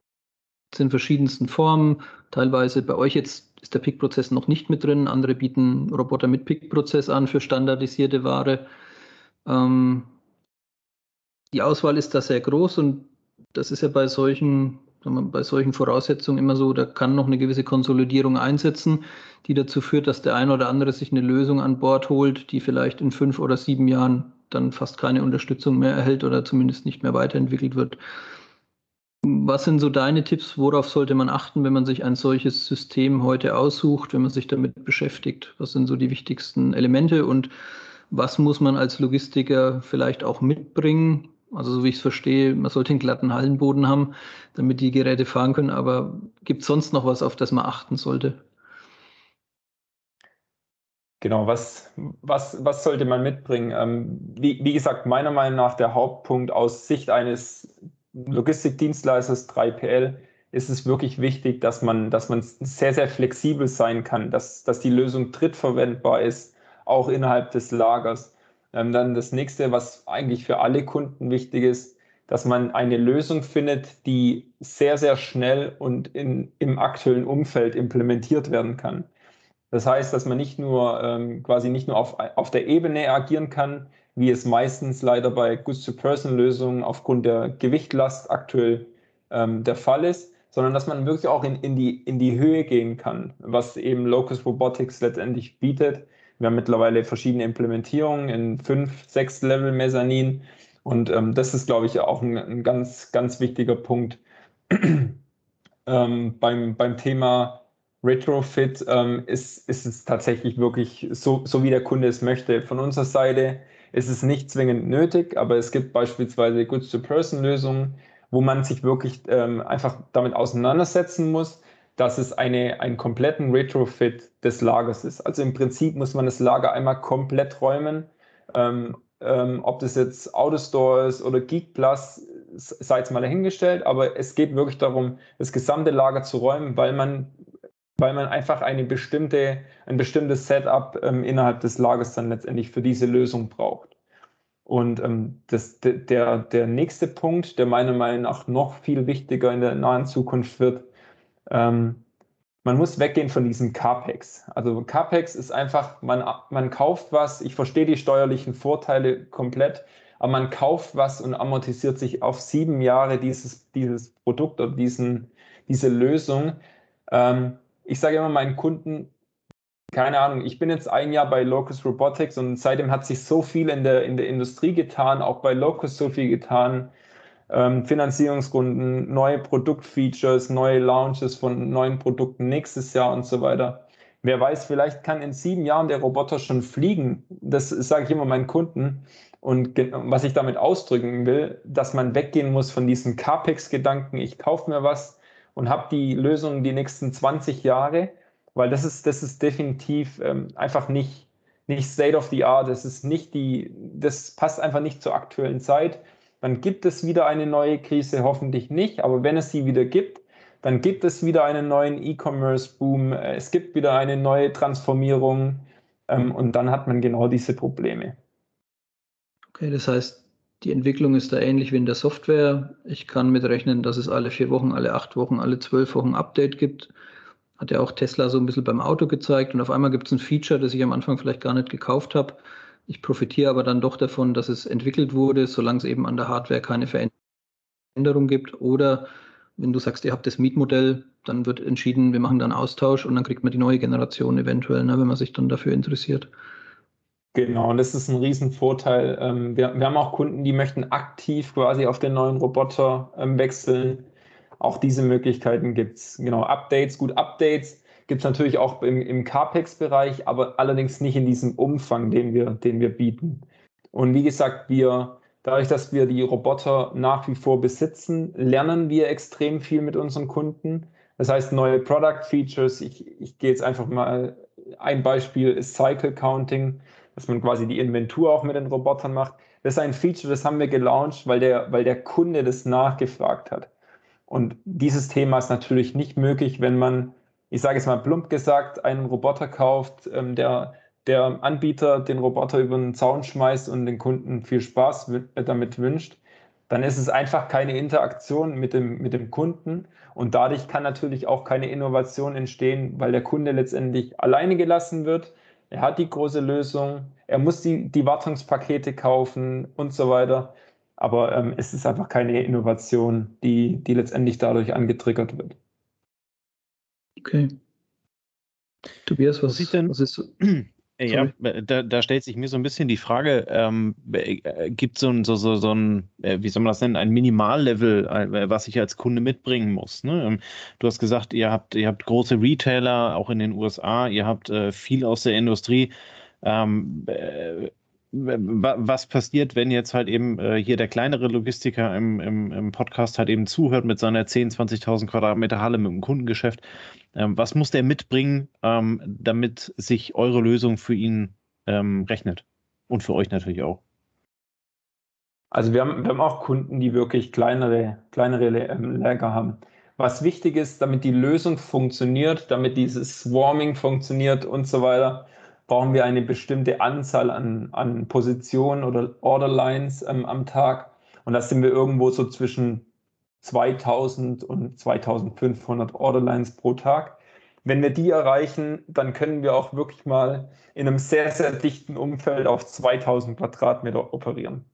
es in verschiedensten Formen. Teilweise bei euch jetzt ist der Pick-Prozess noch nicht mit drin. Andere bieten Roboter mit Pick-Prozess an für standardisierte Ware. Ähm, die Auswahl ist da sehr groß und das ist ja bei solchen, bei solchen Voraussetzungen immer so, da kann noch eine gewisse Konsolidierung einsetzen, die dazu führt, dass der eine oder andere sich eine Lösung an Bord holt, die vielleicht in fünf oder sieben Jahren dann fast keine Unterstützung mehr erhält oder zumindest nicht mehr weiterentwickelt wird. Was sind so deine Tipps? Worauf sollte man achten, wenn man sich ein solches System heute aussucht, wenn man sich damit beschäftigt? Was sind so die wichtigsten Elemente und was muss man als Logistiker vielleicht auch mitbringen, also so wie ich es verstehe, man sollte einen glatten Hallenboden haben, damit die Geräte fahren können. Aber gibt es sonst noch was, auf das man achten sollte? Genau, was, was, was sollte man mitbringen? Ähm, wie, wie gesagt, meiner Meinung nach der Hauptpunkt aus Sicht eines Logistikdienstleisters 3PL ist es wirklich wichtig, dass man, dass man sehr, sehr flexibel sein kann, dass, dass die Lösung drittverwendbar ist, auch innerhalb des Lagers. Ähm, dann das nächste, was eigentlich für alle Kunden wichtig ist, dass man eine Lösung findet, die sehr, sehr schnell und in, im aktuellen Umfeld implementiert werden kann. Das heißt, dass man nicht nur ähm, quasi nicht nur auf, auf der Ebene agieren kann, wie es meistens leider bei Goods-to-Person-Lösungen aufgrund der Gewichtlast aktuell ähm, der Fall ist, sondern dass man wirklich auch in, in, die, in die Höhe gehen kann, was eben Locus Robotics letztendlich bietet wir haben mittlerweile verschiedene Implementierungen in fünf, sechs Level Mezzanin. Und ähm, das ist, glaube ich, auch ein, ein ganz, ganz wichtiger Punkt. ähm, beim, beim Thema Retrofit ähm, ist, ist es tatsächlich wirklich so, so, wie der Kunde es möchte. Von unserer Seite ist es nicht zwingend nötig, aber es gibt beispielsweise Goods-to-Person-Lösungen, wo man sich wirklich ähm, einfach damit auseinandersetzen muss, dass es eine, einen kompletten Retrofit des Lagers ist. Also im Prinzip muss man das Lager einmal komplett räumen. Ähm, ähm, ob das jetzt Autostore ist oder Geek Plus, sei es mal dahingestellt, aber es geht wirklich darum, das gesamte Lager zu räumen, weil man weil man einfach eine bestimmte, ein bestimmtes Setup ähm, innerhalb des Lagers dann letztendlich für diese Lösung braucht. Und ähm, das, der, der nächste Punkt, der meiner Meinung nach noch viel wichtiger in der nahen Zukunft wird, ähm, man muss weggehen von diesem CAPEX. Also CAPEX ist einfach, man, man kauft was, ich verstehe die steuerlichen Vorteile komplett, aber man kauft was und amortisiert sich auf sieben Jahre dieses, dieses Produkt oder diesen, diese Lösung. Ähm, ich sage immer meinen Kunden, keine Ahnung, ich bin jetzt ein Jahr bei Locus Robotics und seitdem hat sich so viel in der, in der Industrie getan, auch bei Locus so viel getan. Ähm, Finanzierungsrunden, neue Produktfeatures, neue Launches von neuen Produkten nächstes Jahr und so weiter. Wer weiß, vielleicht kann in sieben Jahren der Roboter schon fliegen. Das sage ich immer meinen Kunden. Und was ich damit ausdrücken will, dass man weggehen muss von diesem CAPEX-Gedanken, ich kaufe mir was und habe die Lösung die nächsten 20 Jahre weil das ist, das ist definitiv ähm, einfach nicht, nicht State of the Art. Das ist nicht die, das passt einfach nicht zur aktuellen Zeit. Dann gibt es wieder eine neue Krise, hoffentlich nicht, aber wenn es sie wieder gibt, dann gibt es wieder einen neuen E-Commerce-Boom, es gibt wieder eine neue Transformierung ähm, und dann hat man genau diese Probleme. Okay, das heißt, die Entwicklung ist da ähnlich wie in der Software. Ich kann mitrechnen, dass es alle vier Wochen, alle acht Wochen, alle zwölf Wochen Update gibt hat ja auch Tesla so ein bisschen beim Auto gezeigt und auf einmal gibt es ein Feature, das ich am Anfang vielleicht gar nicht gekauft habe. Ich profitiere aber dann doch davon, dass es entwickelt wurde, solange es eben an der Hardware keine Veränderung gibt. Oder wenn du sagst, ihr habt das Mietmodell, dann wird entschieden, wir machen dann Austausch und dann kriegt man die neue Generation eventuell, ne, wenn man sich dann dafür interessiert. Genau, und das ist ein Riesenvorteil. Ähm, wir, wir haben auch Kunden, die möchten aktiv quasi auf den neuen Roboter ähm, wechseln auch diese Möglichkeiten gibt es. Genau, Updates, gut, Updates gibt es natürlich auch im, im CAPEX-Bereich, aber allerdings nicht in diesem Umfang, den wir, den wir bieten. Und wie gesagt, wir, dadurch, dass wir die Roboter nach wie vor besitzen, lernen wir extrem viel mit unseren Kunden. Das heißt, neue Product Features, ich, ich gehe jetzt einfach mal, ein Beispiel ist Cycle Counting, dass man quasi die Inventur auch mit den Robotern macht. Das ist ein Feature, das haben wir gelauncht, weil der, weil der Kunde das nachgefragt hat. Und dieses Thema ist natürlich nicht möglich, wenn man, ich sage jetzt mal plump gesagt, einen Roboter kauft, ähm, der der Anbieter den Roboter über den Zaun schmeißt und den Kunden viel Spaß äh, damit wünscht, dann ist es einfach keine Interaktion mit dem, mit dem Kunden und dadurch kann natürlich auch keine Innovation entstehen, weil der Kunde letztendlich alleine gelassen wird. Er hat die große Lösung, er muss die, die Wartungspakete kaufen und so weiter. Aber ähm, es ist einfach keine Innovation, die, die letztendlich dadurch angetriggert wird. Okay. Tobias, was, was, denn, was ist so? Ja, da, da, stellt sich mir so ein bisschen die Frage, ähm, äh, gibt es so, so, so, so ein, äh, wie soll man das nennen, ein Minimallevel, äh, was ich als Kunde mitbringen muss? Ne? Ähm, du hast gesagt, ihr habt, ihr habt große Retailer, auch in den USA, ihr habt äh, viel aus der Industrie. Ähm, äh, was passiert, wenn jetzt halt eben äh, hier der kleinere Logistiker im, im, im, Podcast halt eben zuhört mit seiner 10.000, 20.000 Quadratmeter Halle mit dem Kundengeschäft? Ähm, was muss der mitbringen, ähm, damit sich eure Lösung für ihn ähm, rechnet? Und für euch natürlich auch. Also wir haben, wir haben auch Kunden, die wirklich kleinere, kleinere ähm, Lager haben. Was wichtig ist, damit die Lösung funktioniert, damit dieses Swarming funktioniert und so weiter, brauchen wir eine bestimmte Anzahl an, an Positionen oder Orderlines ähm, am Tag. Und da sind wir irgendwo so zwischen 2000 und 2500 Orderlines pro Tag. Wenn wir die erreichen, dann können wir auch wirklich mal in einem sehr, sehr dichten Umfeld auf 2000 Quadratmeter operieren.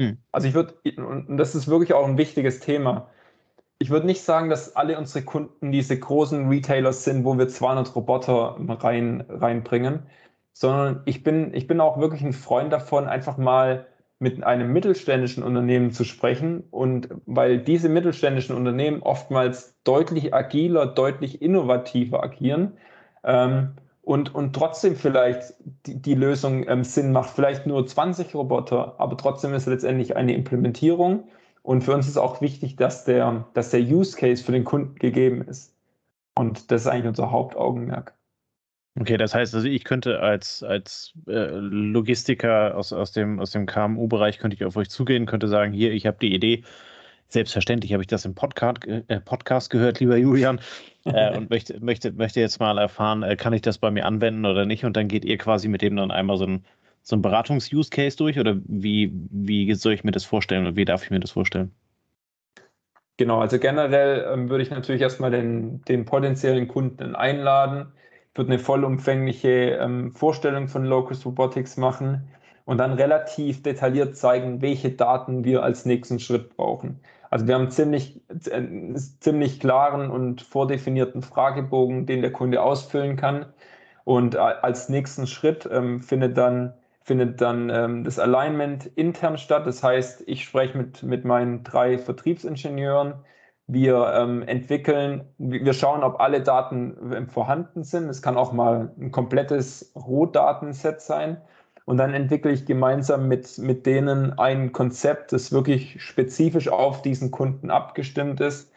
Hm. Also ich würde, und das ist wirklich auch ein wichtiges Thema, ich würde nicht sagen, dass alle unsere Kunden diese großen Retailers sind, wo wir 200 Roboter rein, reinbringen, sondern ich bin, ich bin auch wirklich ein Freund davon, einfach mal mit einem mittelständischen Unternehmen zu sprechen. Und weil diese mittelständischen Unternehmen oftmals deutlich agiler, deutlich innovativer agieren ähm, und, und trotzdem vielleicht die, die Lösung ähm, Sinn macht, vielleicht nur 20 Roboter, aber trotzdem ist letztendlich eine Implementierung und für uns ist auch wichtig, dass der, dass der Use Case für den Kunden gegeben ist. Und das ist eigentlich unser Hauptaugenmerk. Okay, das heißt, also ich könnte als, als äh, Logistiker aus, aus dem, aus dem KMU-Bereich, könnte ich auf euch zugehen, könnte sagen, hier, ich habe die Idee, Selbstverständlich habe ich das im Podcast, äh, Podcast gehört, lieber Julian, äh, und möchte, möchte, möchte jetzt mal erfahren, äh, kann ich das bei mir anwenden oder nicht? Und dann geht ihr quasi mit dem dann einmal so ein, so ein Beratungs-Use-Case durch oder wie, wie soll ich mir das vorstellen oder wie darf ich mir das vorstellen? Genau, also generell ähm, würde ich natürlich erstmal den, den potenziellen Kunden einladen, würde eine vollumfängliche ähm, Vorstellung von Locus Robotics machen und dann relativ detailliert zeigen, welche Daten wir als nächsten Schritt brauchen. Also wir haben ziemlich, äh, ziemlich klaren und vordefinierten Fragebogen, den der Kunde ausfüllen kann. Und äh, als nächsten Schritt ähm, findet dann findet dann ähm, das Alignment intern statt. Das heißt, ich spreche mit, mit meinen drei Vertriebsingenieuren. Wir ähm, entwickeln, wir schauen, ob alle Daten ähm, vorhanden sind. Es kann auch mal ein komplettes Rohdatenset sein. Und dann entwickle ich gemeinsam mit, mit denen ein Konzept, das wirklich spezifisch auf diesen Kunden abgestimmt ist.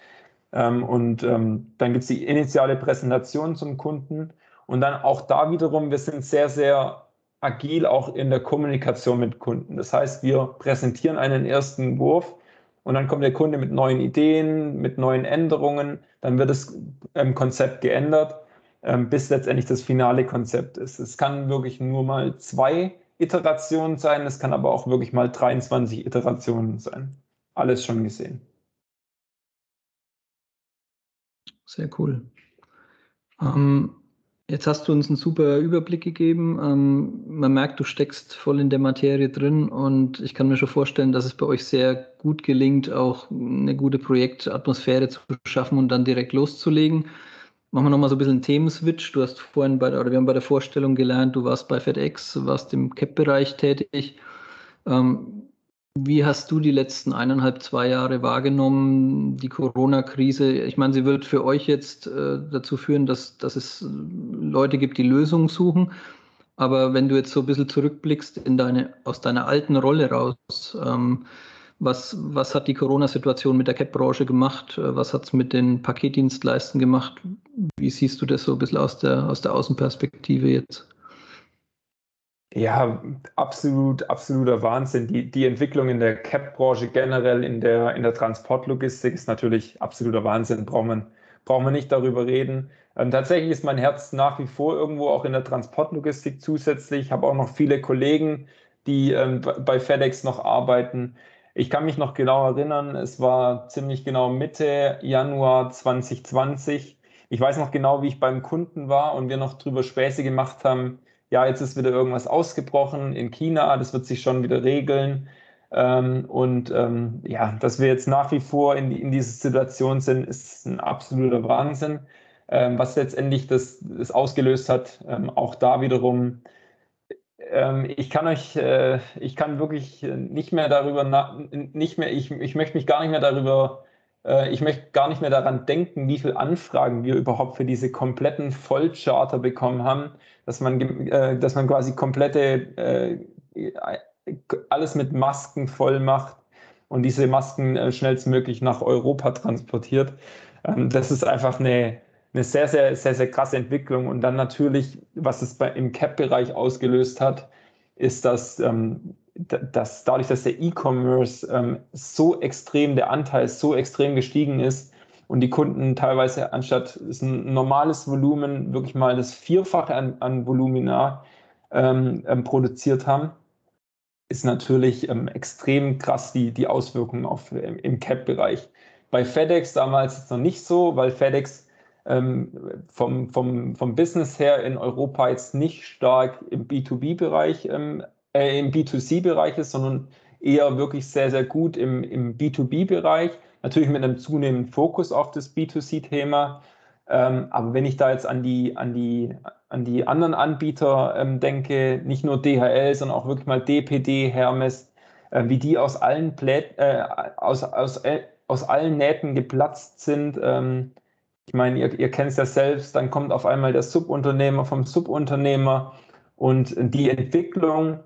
Ähm, und ähm, dann gibt es die initiale Präsentation zum Kunden. Und dann auch da wiederum, wir sind sehr, sehr agil auch in der Kommunikation mit Kunden. Das heißt, wir präsentieren einen ersten Wurf und dann kommt der Kunde mit neuen Ideen, mit neuen Änderungen. Dann wird das ähm, Konzept geändert, ähm, bis letztendlich das finale Konzept ist. Es kann wirklich nur mal zwei Iterationen sein, es kann aber auch wirklich mal 23 Iterationen sein. Alles schon gesehen. Sehr cool. Ähm, Jetzt hast du uns einen super Überblick gegeben. Ähm, man merkt, du steckst voll in der Materie drin und ich kann mir schon vorstellen, dass es bei euch sehr gut gelingt, auch eine gute Projektatmosphäre zu schaffen und dann direkt loszulegen. Machen wir nochmal so ein bisschen einen Themenswitch. Du hast vorhin bei der, oder wir haben bei der Vorstellung gelernt, du warst bei FedEx, warst im CAP-Bereich tätig. Ähm, wie hast du die letzten eineinhalb, zwei Jahre wahrgenommen, die Corona-Krise? Ich meine, sie wird für euch jetzt äh, dazu führen, dass, dass es Leute gibt, die Lösungen suchen. Aber wenn du jetzt so ein bisschen zurückblickst in deine, aus deiner alten Rolle raus, ähm, was, was hat die Corona-Situation mit der CAP-Branche gemacht? Was hat es mit den Paketdienstleisten gemacht? Wie siehst du das so ein bisschen aus der, aus der Außenperspektive jetzt? Ja, absolut, absoluter Wahnsinn. Die, die Entwicklung in der CAP-Branche generell, in der, in der Transportlogistik ist natürlich absoluter Wahnsinn. Braucht man, braucht man nicht darüber reden. Ähm, tatsächlich ist mein Herz nach wie vor irgendwo auch in der Transportlogistik zusätzlich. Ich habe auch noch viele Kollegen, die ähm, bei FedEx noch arbeiten. Ich kann mich noch genau erinnern, es war ziemlich genau Mitte Januar 2020. Ich weiß noch genau, wie ich beim Kunden war und wir noch drüber Späße gemacht haben, ja, jetzt ist wieder irgendwas ausgebrochen in China, das wird sich schon wieder regeln. Ähm, und ähm, ja, dass wir jetzt nach wie vor in, in dieser Situation sind, ist ein absoluter Wahnsinn. Ähm, was letztendlich das, das ausgelöst hat, ähm, auch da wiederum, ähm, ich kann euch, äh, ich kann wirklich nicht mehr darüber, nicht mehr, ich, ich möchte mich gar nicht mehr darüber ich möchte gar nicht mehr daran denken, wie viele Anfragen wir überhaupt für diese kompletten Vollcharter bekommen haben, dass man, äh, dass man quasi komplette, äh, alles mit Masken voll macht und diese Masken schnellstmöglich nach Europa transportiert. Ähm, das ist einfach eine, eine sehr, sehr, sehr, sehr krasse Entwicklung. Und dann natürlich, was es im CAP-Bereich ausgelöst hat, ist, dass ähm, dass dadurch, dass der E-Commerce ähm, so extrem, der Anteil so extrem gestiegen ist und die Kunden teilweise anstatt ein normales Volumen wirklich mal das Vierfache an, an Volumina ähm, ähm, produziert haben, ist natürlich ähm, extrem krass die, die Auswirkungen auf, im, im Cap-Bereich. Bei FedEx damals es noch nicht so, weil FedEx ähm, vom, vom, vom Business her in Europa jetzt nicht stark im B2B-Bereich ähm, äh, im B2C-Bereich ist, sondern eher wirklich sehr, sehr gut im, im B2B-Bereich. Natürlich mit einem zunehmenden Fokus auf das B2C-Thema. Ähm, aber wenn ich da jetzt an die, an die, an die anderen Anbieter ähm, denke, nicht nur DHL, sondern auch wirklich mal DPD, Hermes, äh, wie die aus allen, Plä äh, aus, aus, äh, aus allen Nähten geplatzt sind. Ähm, ich meine, ihr, ihr kennt es ja selbst, dann kommt auf einmal der Subunternehmer vom Subunternehmer und die Entwicklung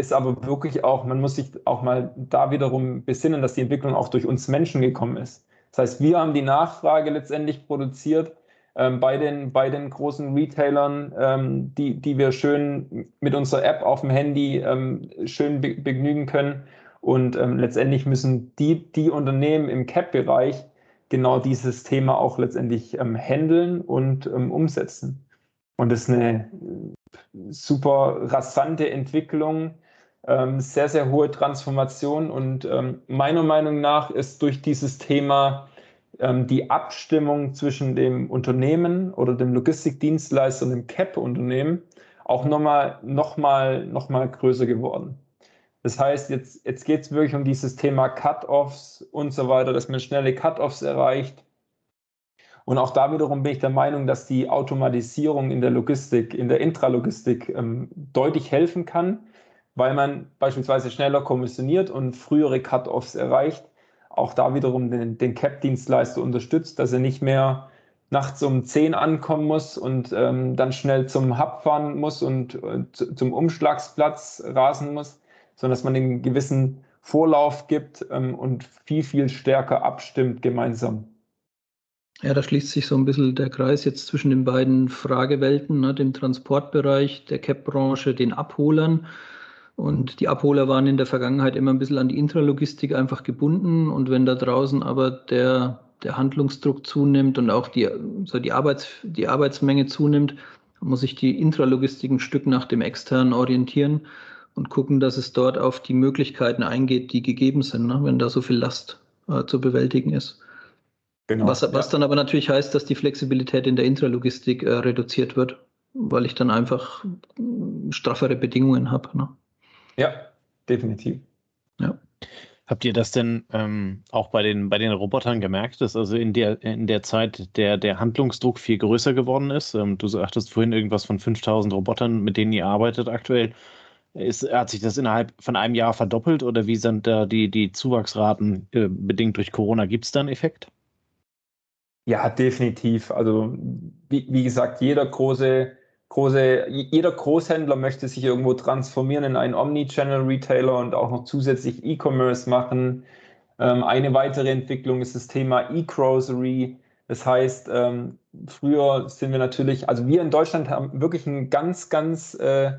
ist aber wirklich auch, man muss sich auch mal da wiederum besinnen, dass die Entwicklung auch durch uns Menschen gekommen ist. Das heißt, wir haben die Nachfrage letztendlich produziert ähm, bei, den, bei den großen Retailern, ähm, die, die wir schön mit unserer App auf dem Handy ähm, schön be begnügen können. Und ähm, letztendlich müssen die, die Unternehmen im CAP-Bereich genau dieses Thema auch letztendlich ähm, handeln und ähm, umsetzen. Und das ist eine super rasante Entwicklung, ähm, sehr, sehr hohe Transformation. Und ähm, meiner Meinung nach ist durch dieses Thema ähm, die Abstimmung zwischen dem Unternehmen oder dem Logistikdienstleister und dem CAP-Unternehmen auch nochmal noch mal, noch mal größer geworden. Das heißt, jetzt, jetzt geht es wirklich um dieses Thema Cut-Offs und so weiter, dass man schnelle Cut-Offs erreicht. Und auch da wiederum bin ich der Meinung, dass die Automatisierung in der Logistik, in der Intralogistik ähm, deutlich helfen kann, weil man beispielsweise schneller kommissioniert und frühere Cut-Offs erreicht auch da wiederum den, den CAP-Dienstleister unterstützt, dass er nicht mehr nachts um 10 ankommen muss und ähm, dann schnell zum Hub fahren muss und, und zum Umschlagsplatz rasen muss, sondern dass man einen gewissen Vorlauf gibt ähm, und viel, viel stärker abstimmt gemeinsam. Ja, da schließt sich so ein bisschen der Kreis jetzt zwischen den beiden Fragewelten, ne, dem Transportbereich, der CAP-Branche, den Abholern. Und die Abholer waren in der Vergangenheit immer ein bisschen an die Intralogistik einfach gebunden. Und wenn da draußen aber der, der Handlungsdruck zunimmt und auch die, so die, Arbeits, die Arbeitsmenge zunimmt, muss sich die Intralogistik ein Stück nach dem externen orientieren und gucken, dass es dort auf die Möglichkeiten eingeht, die gegeben sind, ne, wenn da so viel Last äh, zu bewältigen ist. Genau, was, was ja. dann aber natürlich heißt, dass die Flexibilität in der Intralogistik äh, reduziert wird, weil ich dann einfach straffere Bedingungen habe. Ne? Ja, definitiv. Ja. Habt ihr das denn ähm, auch bei den, bei den Robotern gemerkt, dass also in der, in der Zeit der, der Handlungsdruck viel größer geworden ist? Ähm, du sagtest vorhin irgendwas von 5000 Robotern, mit denen ihr arbeitet aktuell. Ist, hat sich das innerhalb von einem Jahr verdoppelt oder wie sind da die, die Zuwachsraten äh, bedingt durch Corona? Gibt es da einen Effekt? Ja, definitiv. Also, wie, wie gesagt, jeder große große, jeder Großhändler möchte sich irgendwo transformieren in einen Omni-Channel-Retailer und auch noch zusätzlich E-Commerce machen. Ähm, eine weitere Entwicklung ist das Thema E-Grocery. Das heißt, ähm, früher sind wir natürlich, also wir in Deutschland haben wirklich ein ganz, ganz äh,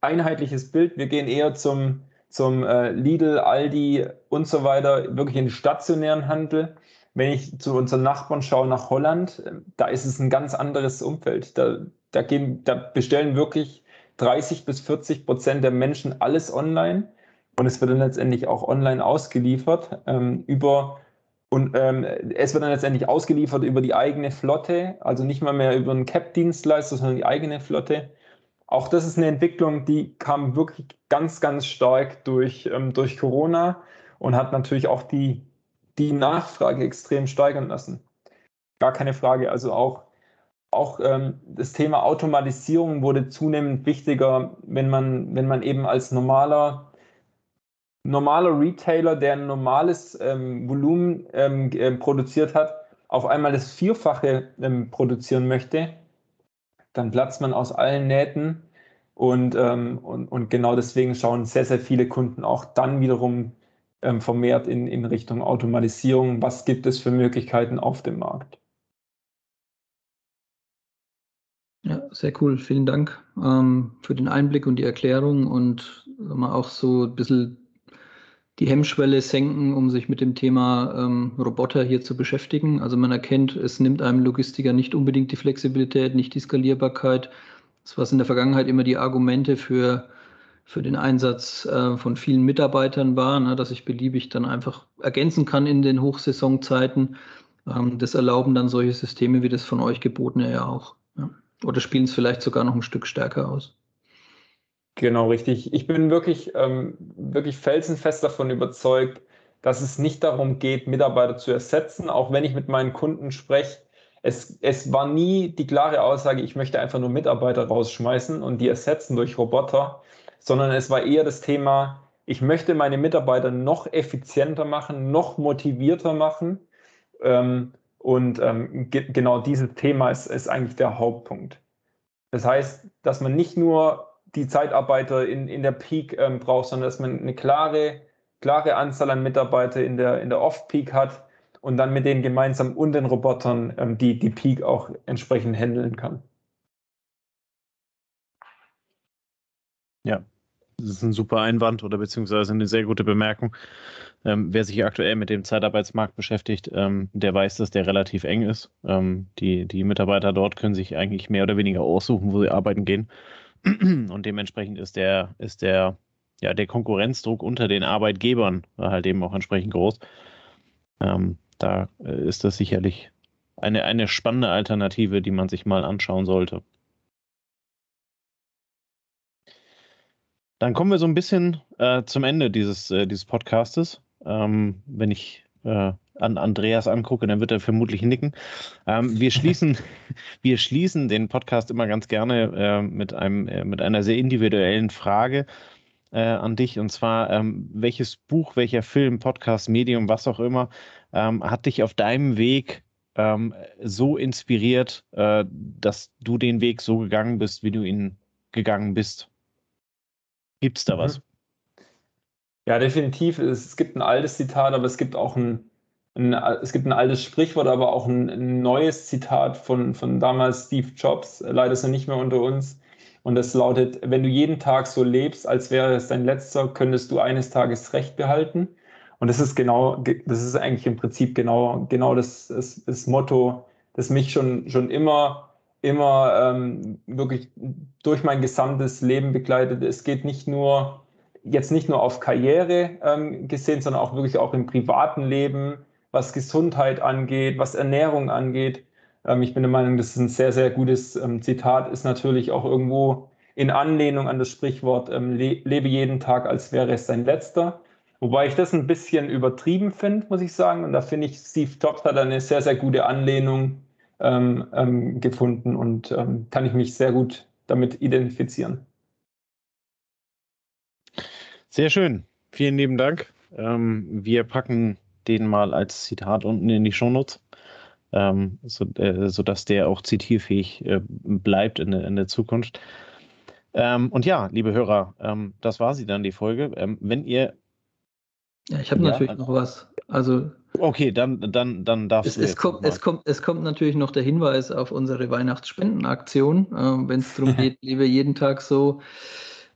einheitliches Bild. Wir gehen eher zum, zum äh, Lidl, Aldi und so weiter, wirklich in den stationären Handel. Wenn ich zu unseren Nachbarn schaue nach Holland, äh, da ist es ein ganz anderes Umfeld. Da, da, gehen, da bestellen wirklich 30 bis 40 Prozent der Menschen alles online und es wird dann letztendlich auch online ausgeliefert ähm, über und ähm, es wird dann letztendlich ausgeliefert über die eigene Flotte, also nicht mal mehr über einen CAP-Dienstleister, sondern die eigene Flotte. Auch das ist eine Entwicklung, die kam wirklich ganz, ganz stark durch, ähm, durch Corona und hat natürlich auch die, die Nachfrage extrem steigern lassen. Gar keine Frage. Also auch auch ähm, das Thema Automatisierung wurde zunehmend wichtiger, wenn man, wenn man eben als normaler, normaler Retailer, der ein normales ähm, Volumen ähm, äh, produziert hat, auf einmal das Vierfache ähm, produzieren möchte, dann platzt man aus allen Nähten. Und, ähm, und, und genau deswegen schauen sehr, sehr viele Kunden auch dann wiederum ähm, vermehrt in, in Richtung Automatisierung. Was gibt es für Möglichkeiten auf dem Markt? Sehr cool. Vielen Dank ähm, für den Einblick und die Erklärung und mal auch so ein bisschen die Hemmschwelle senken, um sich mit dem Thema ähm, Roboter hier zu beschäftigen. Also man erkennt, es nimmt einem Logistiker nicht unbedingt die Flexibilität, nicht die Skalierbarkeit. Das war in der Vergangenheit immer die Argumente für, für den Einsatz äh, von vielen Mitarbeitern war, ne, dass ich beliebig dann einfach ergänzen kann in den Hochsaisonzeiten. Ähm, das erlauben dann solche Systeme wie das von euch gebotene ja auch. Ja. Oder spielen es vielleicht sogar noch ein Stück stärker aus? Genau, richtig. Ich bin wirklich, ähm, wirklich felsenfest davon überzeugt, dass es nicht darum geht, Mitarbeiter zu ersetzen, auch wenn ich mit meinen Kunden spreche. Es, es war nie die klare Aussage, ich möchte einfach nur Mitarbeiter rausschmeißen und die ersetzen durch Roboter, sondern es war eher das Thema, ich möchte meine Mitarbeiter noch effizienter machen, noch motivierter machen. Ähm, und ähm, ge genau dieses Thema ist, ist eigentlich der Hauptpunkt. Das heißt, dass man nicht nur die Zeitarbeiter in, in der Peak ähm, braucht, sondern dass man eine klare, klare Anzahl an Mitarbeiter in der, in der Off-Peak hat und dann mit denen gemeinsam und den Robotern ähm, die, die Peak auch entsprechend handeln kann. Ja, Das ist ein super Einwand oder beziehungsweise eine sehr gute Bemerkung. Ähm, wer sich aktuell mit dem Zeitarbeitsmarkt beschäftigt, ähm, der weiß, dass der relativ eng ist. Ähm, die, die Mitarbeiter dort können sich eigentlich mehr oder weniger aussuchen, wo sie arbeiten gehen. Und dementsprechend ist der, ist der, ja, der Konkurrenzdruck unter den Arbeitgebern halt eben auch entsprechend groß. Ähm, da äh, ist das sicherlich eine, eine spannende Alternative, die man sich mal anschauen sollte. Dann kommen wir so ein bisschen äh, zum Ende dieses, äh, dieses Podcastes. Ähm, wenn ich äh, an Andreas angucke, dann wird er vermutlich nicken. Ähm, wir, schließen, wir schließen den Podcast immer ganz gerne äh, mit, einem, äh, mit einer sehr individuellen Frage äh, an dich. Und zwar, ähm, welches Buch, welcher Film, Podcast, Medium, was auch immer, ähm, hat dich auf deinem Weg ähm, so inspiriert, dass du den Weg so gegangen bist, wie du ihn gegangen bist? Gibt es da was? Mhm. Ja, definitiv. Es, gibt ein altes Zitat, aber es gibt auch ein, ein es gibt ein altes Sprichwort, aber auch ein, ein, neues Zitat von, von damals Steve Jobs. Leider ist er nicht mehr unter uns. Und das lautet, wenn du jeden Tag so lebst, als wäre es dein letzter, könntest du eines Tages Recht behalten. Und das ist genau, das ist eigentlich im Prinzip genau, genau das, das, das Motto, das mich schon, schon immer, immer ähm, wirklich durch mein gesamtes Leben begleitet. Es geht nicht nur, jetzt nicht nur auf Karriere ähm, gesehen, sondern auch wirklich auch im privaten Leben, was Gesundheit angeht, was Ernährung angeht. Ähm, ich bin der Meinung, das ist ein sehr, sehr gutes ähm, Zitat, ist natürlich auch irgendwo in Anlehnung an das Sprichwort, ähm, le lebe jeden Tag, als wäre es sein letzter. Wobei ich das ein bisschen übertrieben finde, muss ich sagen. Und da finde ich, Steve Jobs hat eine sehr, sehr gute Anlehnung ähm, ähm, gefunden und ähm, kann ich mich sehr gut damit identifizieren. Sehr schön. Vielen lieben Dank. Ähm, wir packen den mal als Zitat unten in die Shownotes, ähm, so, äh, sodass der auch zitierfähig äh, bleibt in, in, der Zukunft. Ähm, und ja, liebe Hörer, das war sie dann, die Folge. wenn ihr ja, ich habe ja, natürlich noch was. Also okay, dann, dann, dann darfst es, du. Es kommt, es, kommt, es kommt natürlich noch der Hinweis auf unsere Weihnachtsspendenaktion, äh, wenn es darum geht, lebe jeden Tag so,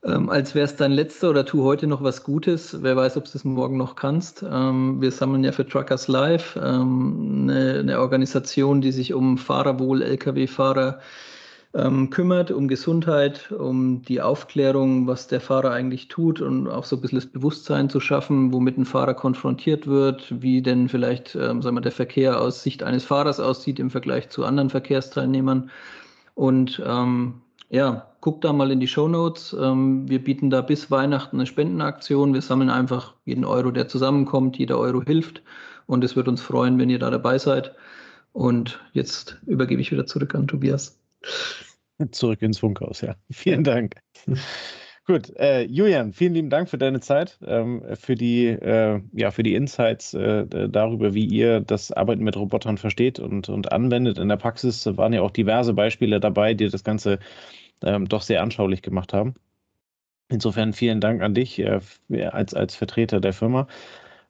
ähm, als wäre es dein letzter oder tu heute noch was Gutes. Wer weiß, ob du es morgen noch kannst. Ähm, wir sammeln ja für Truckers Live ähm, eine, eine, Organisation, die sich um Fahrerwohl, Lkw-Fahrer ähm, kümmert, um Gesundheit, um die Aufklärung, was der Fahrer eigentlich tut und auch so ein bisschen das Bewusstsein zu schaffen, womit ein Fahrer konfrontiert wird, wie denn vielleicht ähm, sagen wir, der Verkehr aus Sicht eines Fahrers aussieht im Vergleich zu anderen Verkehrsteilnehmern. Und ähm, ja, guck da mal in die Show Notes. Ähm, wir bieten da bis Weihnachten eine Spendenaktion. Wir sammeln einfach jeden Euro, der zusammenkommt. Jeder Euro hilft. Und es wird uns freuen, wenn ihr da dabei seid. Und jetzt übergebe ich wieder zurück an Tobias. Zurück ins Funkhaus, ja. Vielen Dank. Gut, äh, Julian, vielen lieben Dank für deine Zeit, ähm, für, die, äh, ja, für die Insights äh, darüber, wie ihr das Arbeiten mit Robotern versteht und, und anwendet in der Praxis. Waren ja auch diverse Beispiele dabei, die das Ganze ähm, doch sehr anschaulich gemacht haben. Insofern vielen Dank an dich äh, als, als Vertreter der Firma.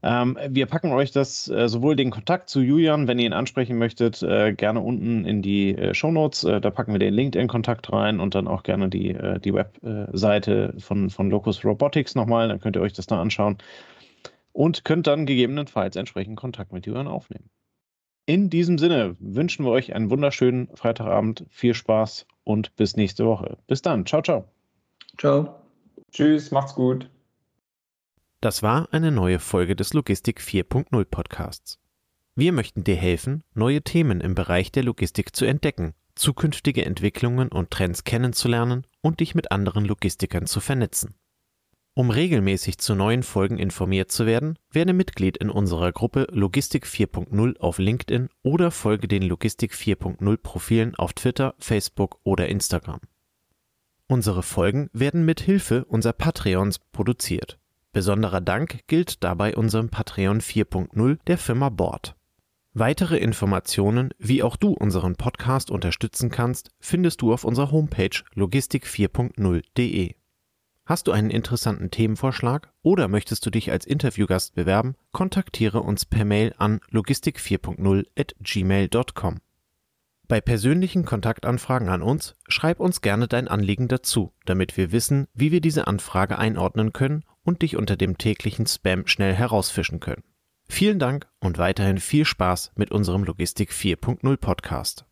Ähm, wir packen euch das äh, sowohl den Kontakt zu Julian, wenn ihr ihn ansprechen möchtet, äh, gerne unten in die äh, Show Notes. Äh, da packen wir den LinkedIn-Kontakt rein und dann auch gerne die, äh, die Webseite von, von Locus Robotics nochmal. Dann könnt ihr euch das da anschauen und könnt dann gegebenenfalls entsprechend Kontakt mit Julian aufnehmen. In diesem Sinne wünschen wir euch einen wunderschönen Freitagabend, viel Spaß und bis nächste Woche. Bis dann. Ciao, ciao. Ciao. Tschüss, macht's gut. Das war eine neue Folge des Logistik 4.0 Podcasts. Wir möchten dir helfen, neue Themen im Bereich der Logistik zu entdecken, zukünftige Entwicklungen und Trends kennenzulernen und dich mit anderen Logistikern zu vernetzen. Um regelmäßig zu neuen Folgen informiert zu werden, werde Mitglied in unserer Gruppe Logistik 4.0 auf LinkedIn oder folge den Logistik 4.0 Profilen auf Twitter, Facebook oder Instagram. Unsere Folgen werden mit Hilfe unserer Patreons produziert. Besonderer Dank gilt dabei unserem Patreon 4.0 der Firma Bord. Weitere Informationen, wie auch du unseren Podcast unterstützen kannst, findest du auf unserer Homepage logistik4.0.de. Hast du einen interessanten Themenvorschlag oder möchtest du dich als Interviewgast bewerben, kontaktiere uns per Mail an logistik4.0 at gmail.com. Bei persönlichen Kontaktanfragen an uns schreib uns gerne dein Anliegen dazu, damit wir wissen, wie wir diese Anfrage einordnen können und dich unter dem täglichen Spam schnell herausfischen können. Vielen Dank und weiterhin viel Spaß mit unserem Logistik 4.0 Podcast.